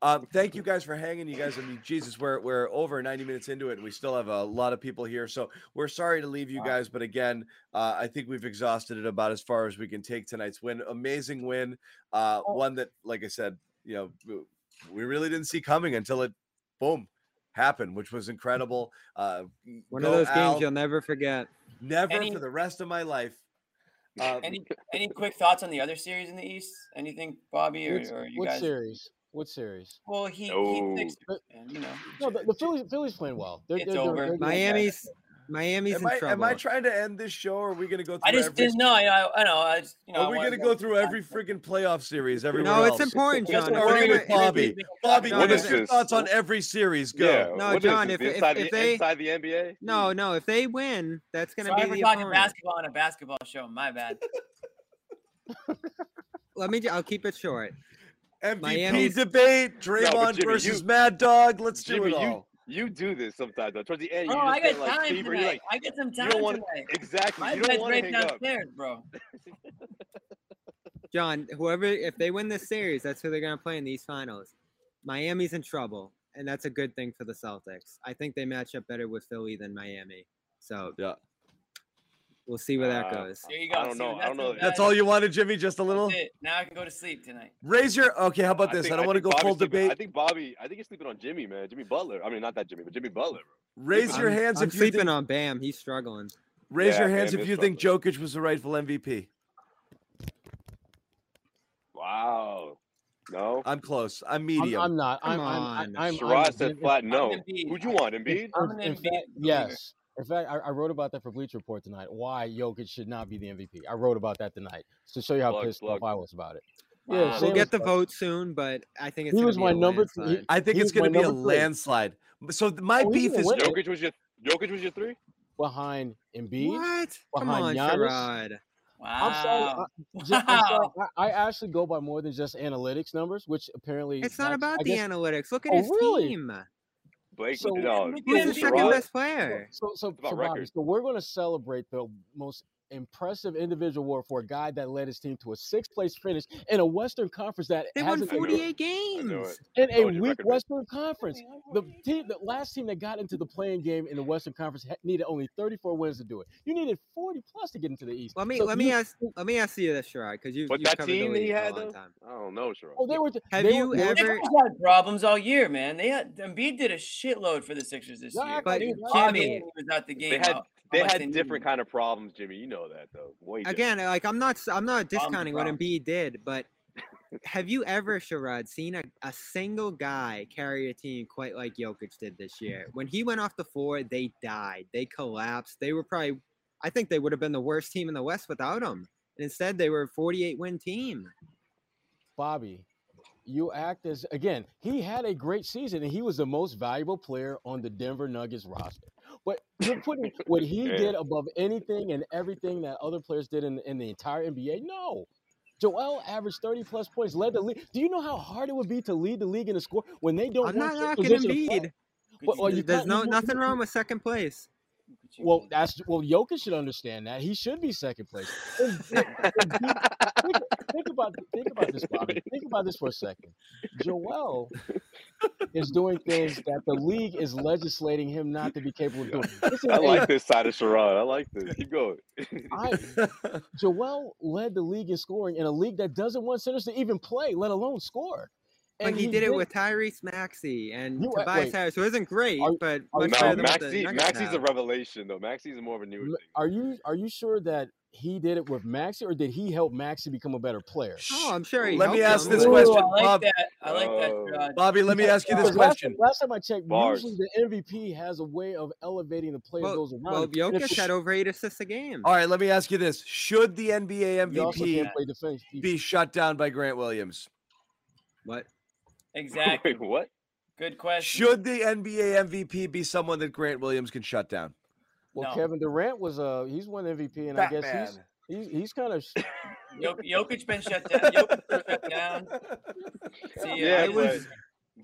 Um, thank you guys for hanging. You guys, I mean, Jesus, we're we're over 90 minutes into it, and we still have a lot of people here. So we're sorry to leave you guys, but again, uh, I think we've exhausted it about as far as we can take tonight's win. Amazing win, uh, one that, like I said, you know, we really didn't see coming until it, boom, happened, which was incredible. Uh, One of those Al. games you'll never forget. never Any- for the rest of my life. Uh, Any any quick thoughts on the other series in the East? Anything, Bobby, or, Which, or you what guys? series? What series? Well, he No. he fixed it, and you know. No, the, the Phillies. Phillies playing well. They're, It's they're, they're- over. they're. Miami's Miami's am in I trouble. am I trying to end this show? Or are we going to go through? I just every, didn't know. I know. I know. I just you know. Are we going to to go through every freaking playoff series? Everywhere no, it's important, That's John. what If we're we're with Bobby. Bobby, Bobby, No, give no, us your this- thoughts on every series. Go. Yeah. No, what is John, if- if- inside, if the, they- inside the NBA? No, no. If they win, that's gonna Sorry be for the talking opponent. basketball on a basketball show. My bad. Let me. ju- I'll keep it short. MVP Miami's- debate, Draymond Jimmy, versus you- Mad Dog. Let's do it you all. you do this sometimes. Though. Towards the end, Bro, you oh, I just got get like time fever. tonight. Like, I get some you time don't want tonight. exactly. My you don't bed's want to right hang up. downstairs, bro. John, whoever, if they win this series, that's who they're gonna play in these finals. Miami's in trouble, and that's a good thing for the Celtics. I think they match up better with Philly than Miami. So Yeah. We'll see where that Uh, goes. There you go. I don't See, know. I that's don't know. the- That's all you wanted, Jimmy? Just a little? That's it. Now I can go to sleep tonight. Raise your. Okay, how about this? I, think- don't want to think go full sleeping- debate. I think Bobby. I think you're sleeping on Jimmy, man. Jimmy Butler. I mean, not that Jimmy, but Jimmy Butler. Bro. Raise your I'm, hands I'm if you sleeping think. on Bam. He's struggling. Raise Yeah, your hands Bam if is you think Jokic was the rightful MVP. Wow. No. I'm close. I'm I'm, medium. I'm not. I'm, Come I'm, on. I'm, I'm, Sherrod I'm- said flat no. Who'd you want, Embiid? I'm an Embiid yes. In fact, I, I wrote about that for Bleacher Report tonight. Why Jokic should not be the MVP. I wrote about that tonight to show you how Plug, pissed plug. off I was about it. Wow. Yeah, We'll get as- the vote soon, but I think it's He gonna was be my a number th- he- landslide. I think He it's going to be a three. landslide. So my Oh, beef is win. Jokic was your Jokic was your three. behind Embiid. What? Come behind on, Giannis. Sherrod. I'm sorry. Wow. I, ju- I'm sorry, Wow. I, I actually go by more than just analytics numbers, which apparently It's not that's- about I the guess- analytics. Look at Oh, his really? team. Blake, So- no. Look Who's at the second best player? So, so, about so, Bobby, so we're going to celebrate the most impressive individual award for a guy that led his team to a sixth place finish in a Western Conference that They won hasn't I knew it. 48 games. in a weak record, man. Western Conference. The team, the last team that got into the playing game in the Western Conference needed only 34 wins to do it. You needed 40 plus to get into the East. Let me So let me ask let me ask you this, Sherrod, because you But you've that covered the team he a had long though, time. I don't know, Sherrod. Oh, they were. Have they you were, ever- Sixers had problems all year, man. They had Embiid did a shitload for the Sixers this Yeah, year. but They- Jimmy- was out the game. They had how- they had needed different kind of problems, Jimmy. You know that though. Way different. Again, like I'm not I'm not discounting what problems. Embiid did, but have you ever, Sherrod, seen a, a single guy carry a team quite like Jokic did this year? When he went off the floor, they died. They collapsed. They were probably I think they would have been the worst team in the West without him. And instead they were a 48 win team. Bobby, you act as again. He had a great season, and he was the most valuable player on the Denver Nuggets roster. But you're putting what he Yeah. did above anything and everything that other players did in, in the entire NBA. No. Joel averaged 30 plus points, led the league. Do you know how hard it would be to lead the league in a score when they don't I'm not knocking position to play? Embiid. Well, you There's no nothing wrong with second place. Well, that's well. Jokic should understand that. He should be second place. think, think about think about this, Bobby. Think about this for a second. Joel is doing things that the league is legislating him not to be capable of doing. This is I a- like this side of Sherrod. I like this. Keep going. I, Joel led the league in scoring in a league that doesn't want centers to even play, let alone score. But And he, did it with Tyrese Maxey and You- wait, Tobias wait. Harris, who isn't great, Are- but are much you- better no, than what the Maxey, Maxey's a revelation though. Maxey's more of a newer M- thing. Are you are you sure that he did it with Maxey, or did he help Maxey become a better player? Oh, I'm sure he Let me ask him. this Ooh, question, I like Bob. that. I like that. Bobby, let me ask you this Because last, question. last time I checked, Bars. usually the MVP has a way of elevating the players Well, those around. well him. And if Jokic had over eight assists a game. All right, let me ask you this: Should the NBA MVP can't play defense. be shut down by Grant Williams? What? Exactly. Wait, what? Good question. Should the NBA MVP be someone that Grant Williams can shut down? Well, No. Kevin Durant was uh he's won MVP, and I guess Batman. he's he's he's kind of Jokic been shut down. Jokic been shut down. See, Yeah, I was-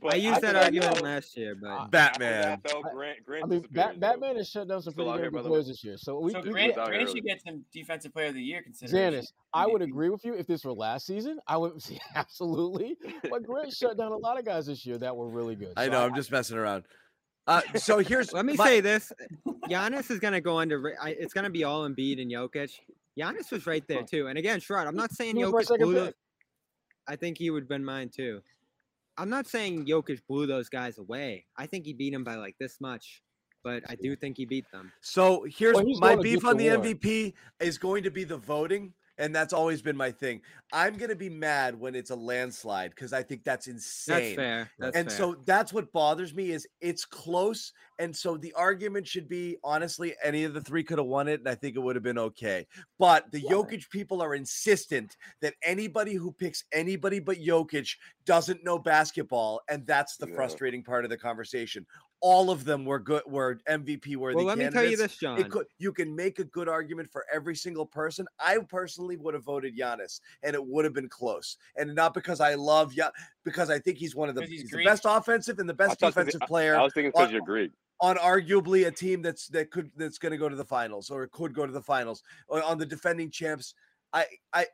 But I used after that that, argument though- last year, but after Batman. that, Grant, Grant I mean, disappeared, Bat- though. Batman has shut down some pretty out damn here, by good players this year. So we, So we- Grant, out Grant should get some defensive player of the year consideration. Zanis, I would agree with you if this were last season. I would say absolutely. But Grant shut down a lot of guys this year that were really good. I know. I'm just messing around. Uh, so here's Let me my- say this: Giannis is gonna go under. I- It's gonna be all Embiid and Jokic. Giannis was right there too. And again, Sherrod, I'm not saying He was my Jokic blew. Those, I think he would have been mine too. I'm not saying Jokic blew those guys away. I think he beat them by like this much, but I do think he beat them. So here's Well, my beef on the the award. MVP is going to be the voting, and that's always been my thing. I'm going to be mad when it's a landslide because I think that's insane. That's fair. That's and fair. so that's what bothers me is it's close, and so the argument should be honestly any of the three could have won it, and I think it would have been okay. But the Jokic people are insistent that anybody who picks anybody but Jokic doesn't know basketball, and that's the Yeah. frustrating part of the conversation. All of them were good, were MVP worthy. well, let me tell you this, John. It could, you can make a good argument for every single person. I personally would have voted Giannis, and it would have been close. And not because I love Ya, because I think he's one of the, 'Cause he's he's the best offensive and the best defensive I- player I was thinking because on- you're Greek. on arguably a team that's that could that's going to go to the finals or could go to the finals or on the defending champs. I I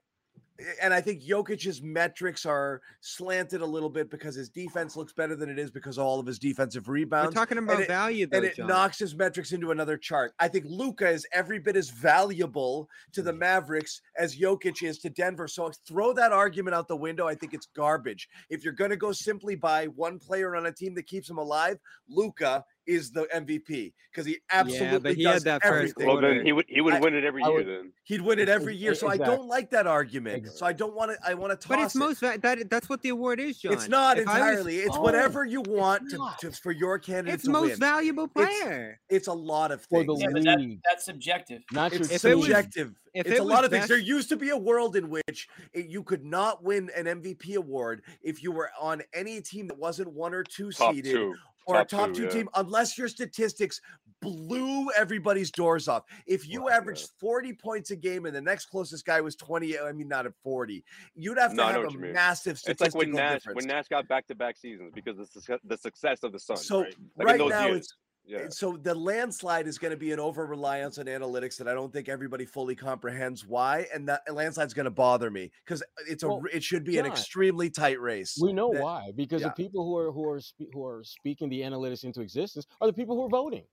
and I think Jokic's metrics are slanted a little bit because his defense looks better than it is because of all of his defensive rebounds. We're talking and about it- value, though, and it John. knocks his metrics into another chart. I think Luka is every bit as valuable to Mm. the Mavericks as Jokic is to Denver. So throw that argument out the window. I think it's garbage. If you're going to go simply by one player on a team that keeps him alive, Luka is the MVP because he absolutely he had does that first everything. Well, then he would he would I- win it every I year. would- Then He'd win it every year. So I don't like that argument. So I don't want to. I want to toss But it's it. most that that's what the award is, John. It's not If I was- entirely. it's Oh, whatever you want to, to for your candidate It's to most win. valuable player. It's a lot of For things. the Yeah, but that, that's subjective. not It's If it was- subjective. if it's it a lot of things. There used to be a world in which it, you could not win an MVP award if you were on any team that wasn't one or two top seeded two. Or a top top two, two yeah. team, unless your statistics blew everybody's doors off. If you Right, yeah. averaged 40 points a game and the next closest guy was 20, I mean, not at 40, you'd have to No, have a massive It's statistical like when Nash difference. when Nash got back to back seasons because of the success, the success of the Suns. So, right, Like right now, years. it's yeah. so the landslide is going to be an over reliance on analytics that I don't think everybody fully comprehends why, and that landslide's going to bother me because it's a Well, it should be an extremely tight race. We know that- why because yeah. the people who are who are spe- who are speaking the analytics into existence are the people who are voting.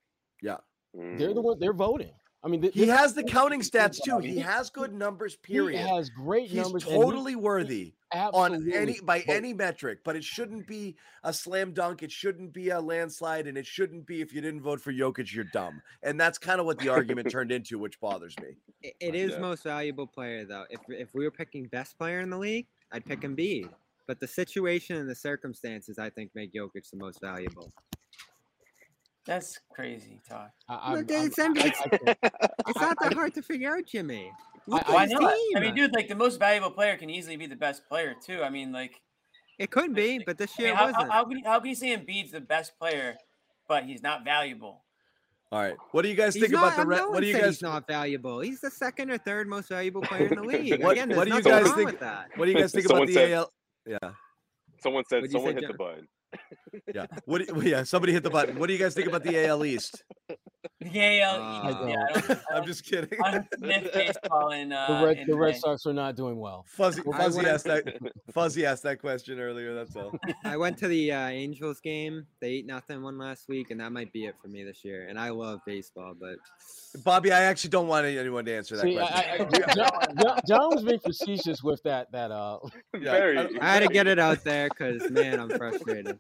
Yeah, They're the Mhm. one they're voting. I mean, th- he has the counting stats too. body, He has good numbers. Period. He has great He's numbers. and he- totally worthy on any by But any metric, but it shouldn't be a slam dunk. It shouldn't be a landslide, and it shouldn't be if you didn't vote for Jokic, you're dumb. And that's kind of what the argument turned into, which bothers me. It- it is Yeah. most valuable player though. If if we were picking best player in the league, I'd pick Embiid. But the situation and the circumstances, I think, make Jokic the most valuable. That's crazy talk. I, Look, I'm- it's I'm- I- I can't- It's not that hard to figure out, Jimmy. Look I- at Why his not? I mean, dude, like the most valuable player can easily be the best player too. I mean, like, it could be, but this I mean, year how, wasn't. how, how can you, how can you say Embiid's the best player, but he's not valuable? All right, what do you guys He's think not, about the? Re- no what do you guys? he's not valuable. He's the second or third most valuable player in the league. What- Again, what do you guys think- with that. What do you guys think about Someone the said- AL? Yeah, Someone said What'd someone say, hit the button. Yeah. What? Yeah, somebody hit the button. What do you guys think about the AL East? Yeah, Uh, yeah, I don't, I don't I'm just kidding. I don't sniff baseball in, uh, the Red the Red Sox are not doing well. Fuzzy, I Fuzzy went- asked that. Fuzzy asked that question earlier. That's all. I went to the uh, Angels game. They ate nothing one last week, and that might be it for me this year. And I love baseball, but Bobby, I actually don't want anyone to answer that See, question. I, I- John, John- John was being facetious with that. That uh, Yeah, Very. I- I had to get it out there because man, I'm frustrated.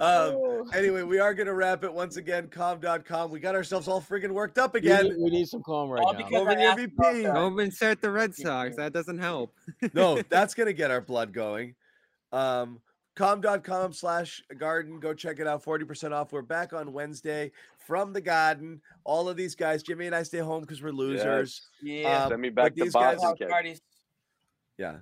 um, anyway, we are going to wrap it once again. Calm.com. We got ourselves all friggin' worked up we, again. need, we need some calm right All now. because Over the MVP. that. Don't insert the Red Sox. That doesn't help. no, that's going to get our blood going. Um, calm.com slash garden. Go check it out. 40% off. We're back on Wednesday from the garden. All of these guys, Jimmy and I stay home because we're losers. Yeah, Um, Send me but back to these guys- Boston. house parties. Yeah.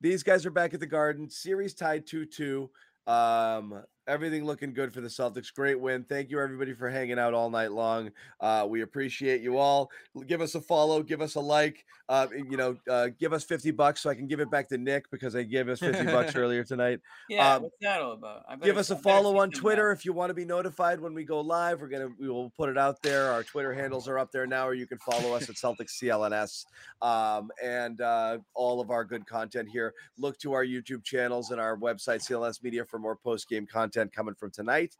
These guys are back at the garden. Series tied 2 2. Um, Everything looking good for the Celtics. Great win. Thank you, everybody, for hanging out all night long. Uh, we appreciate you all. Give us a follow, give us a like. Uh, you know, uh, give us 50 bucks so I can give it back to Nick because they gave us 50 bucks earlier tonight. Yeah, Um, what's that all about? Give us a follow on Twitter if you want to be notified when we go live. We're gonna we will put it out there. Our Twitter handles are up there now, or you can follow us at Celtics CLNS um, and uh, all of our good content here. Look to our YouTube channels and our website CLNS Media for more post game content coming from tonight.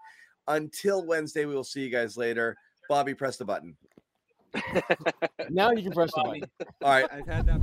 Until Wednesday, we will see you guys later. Bobby, press the button. Now you can press the button. All right. I've had that.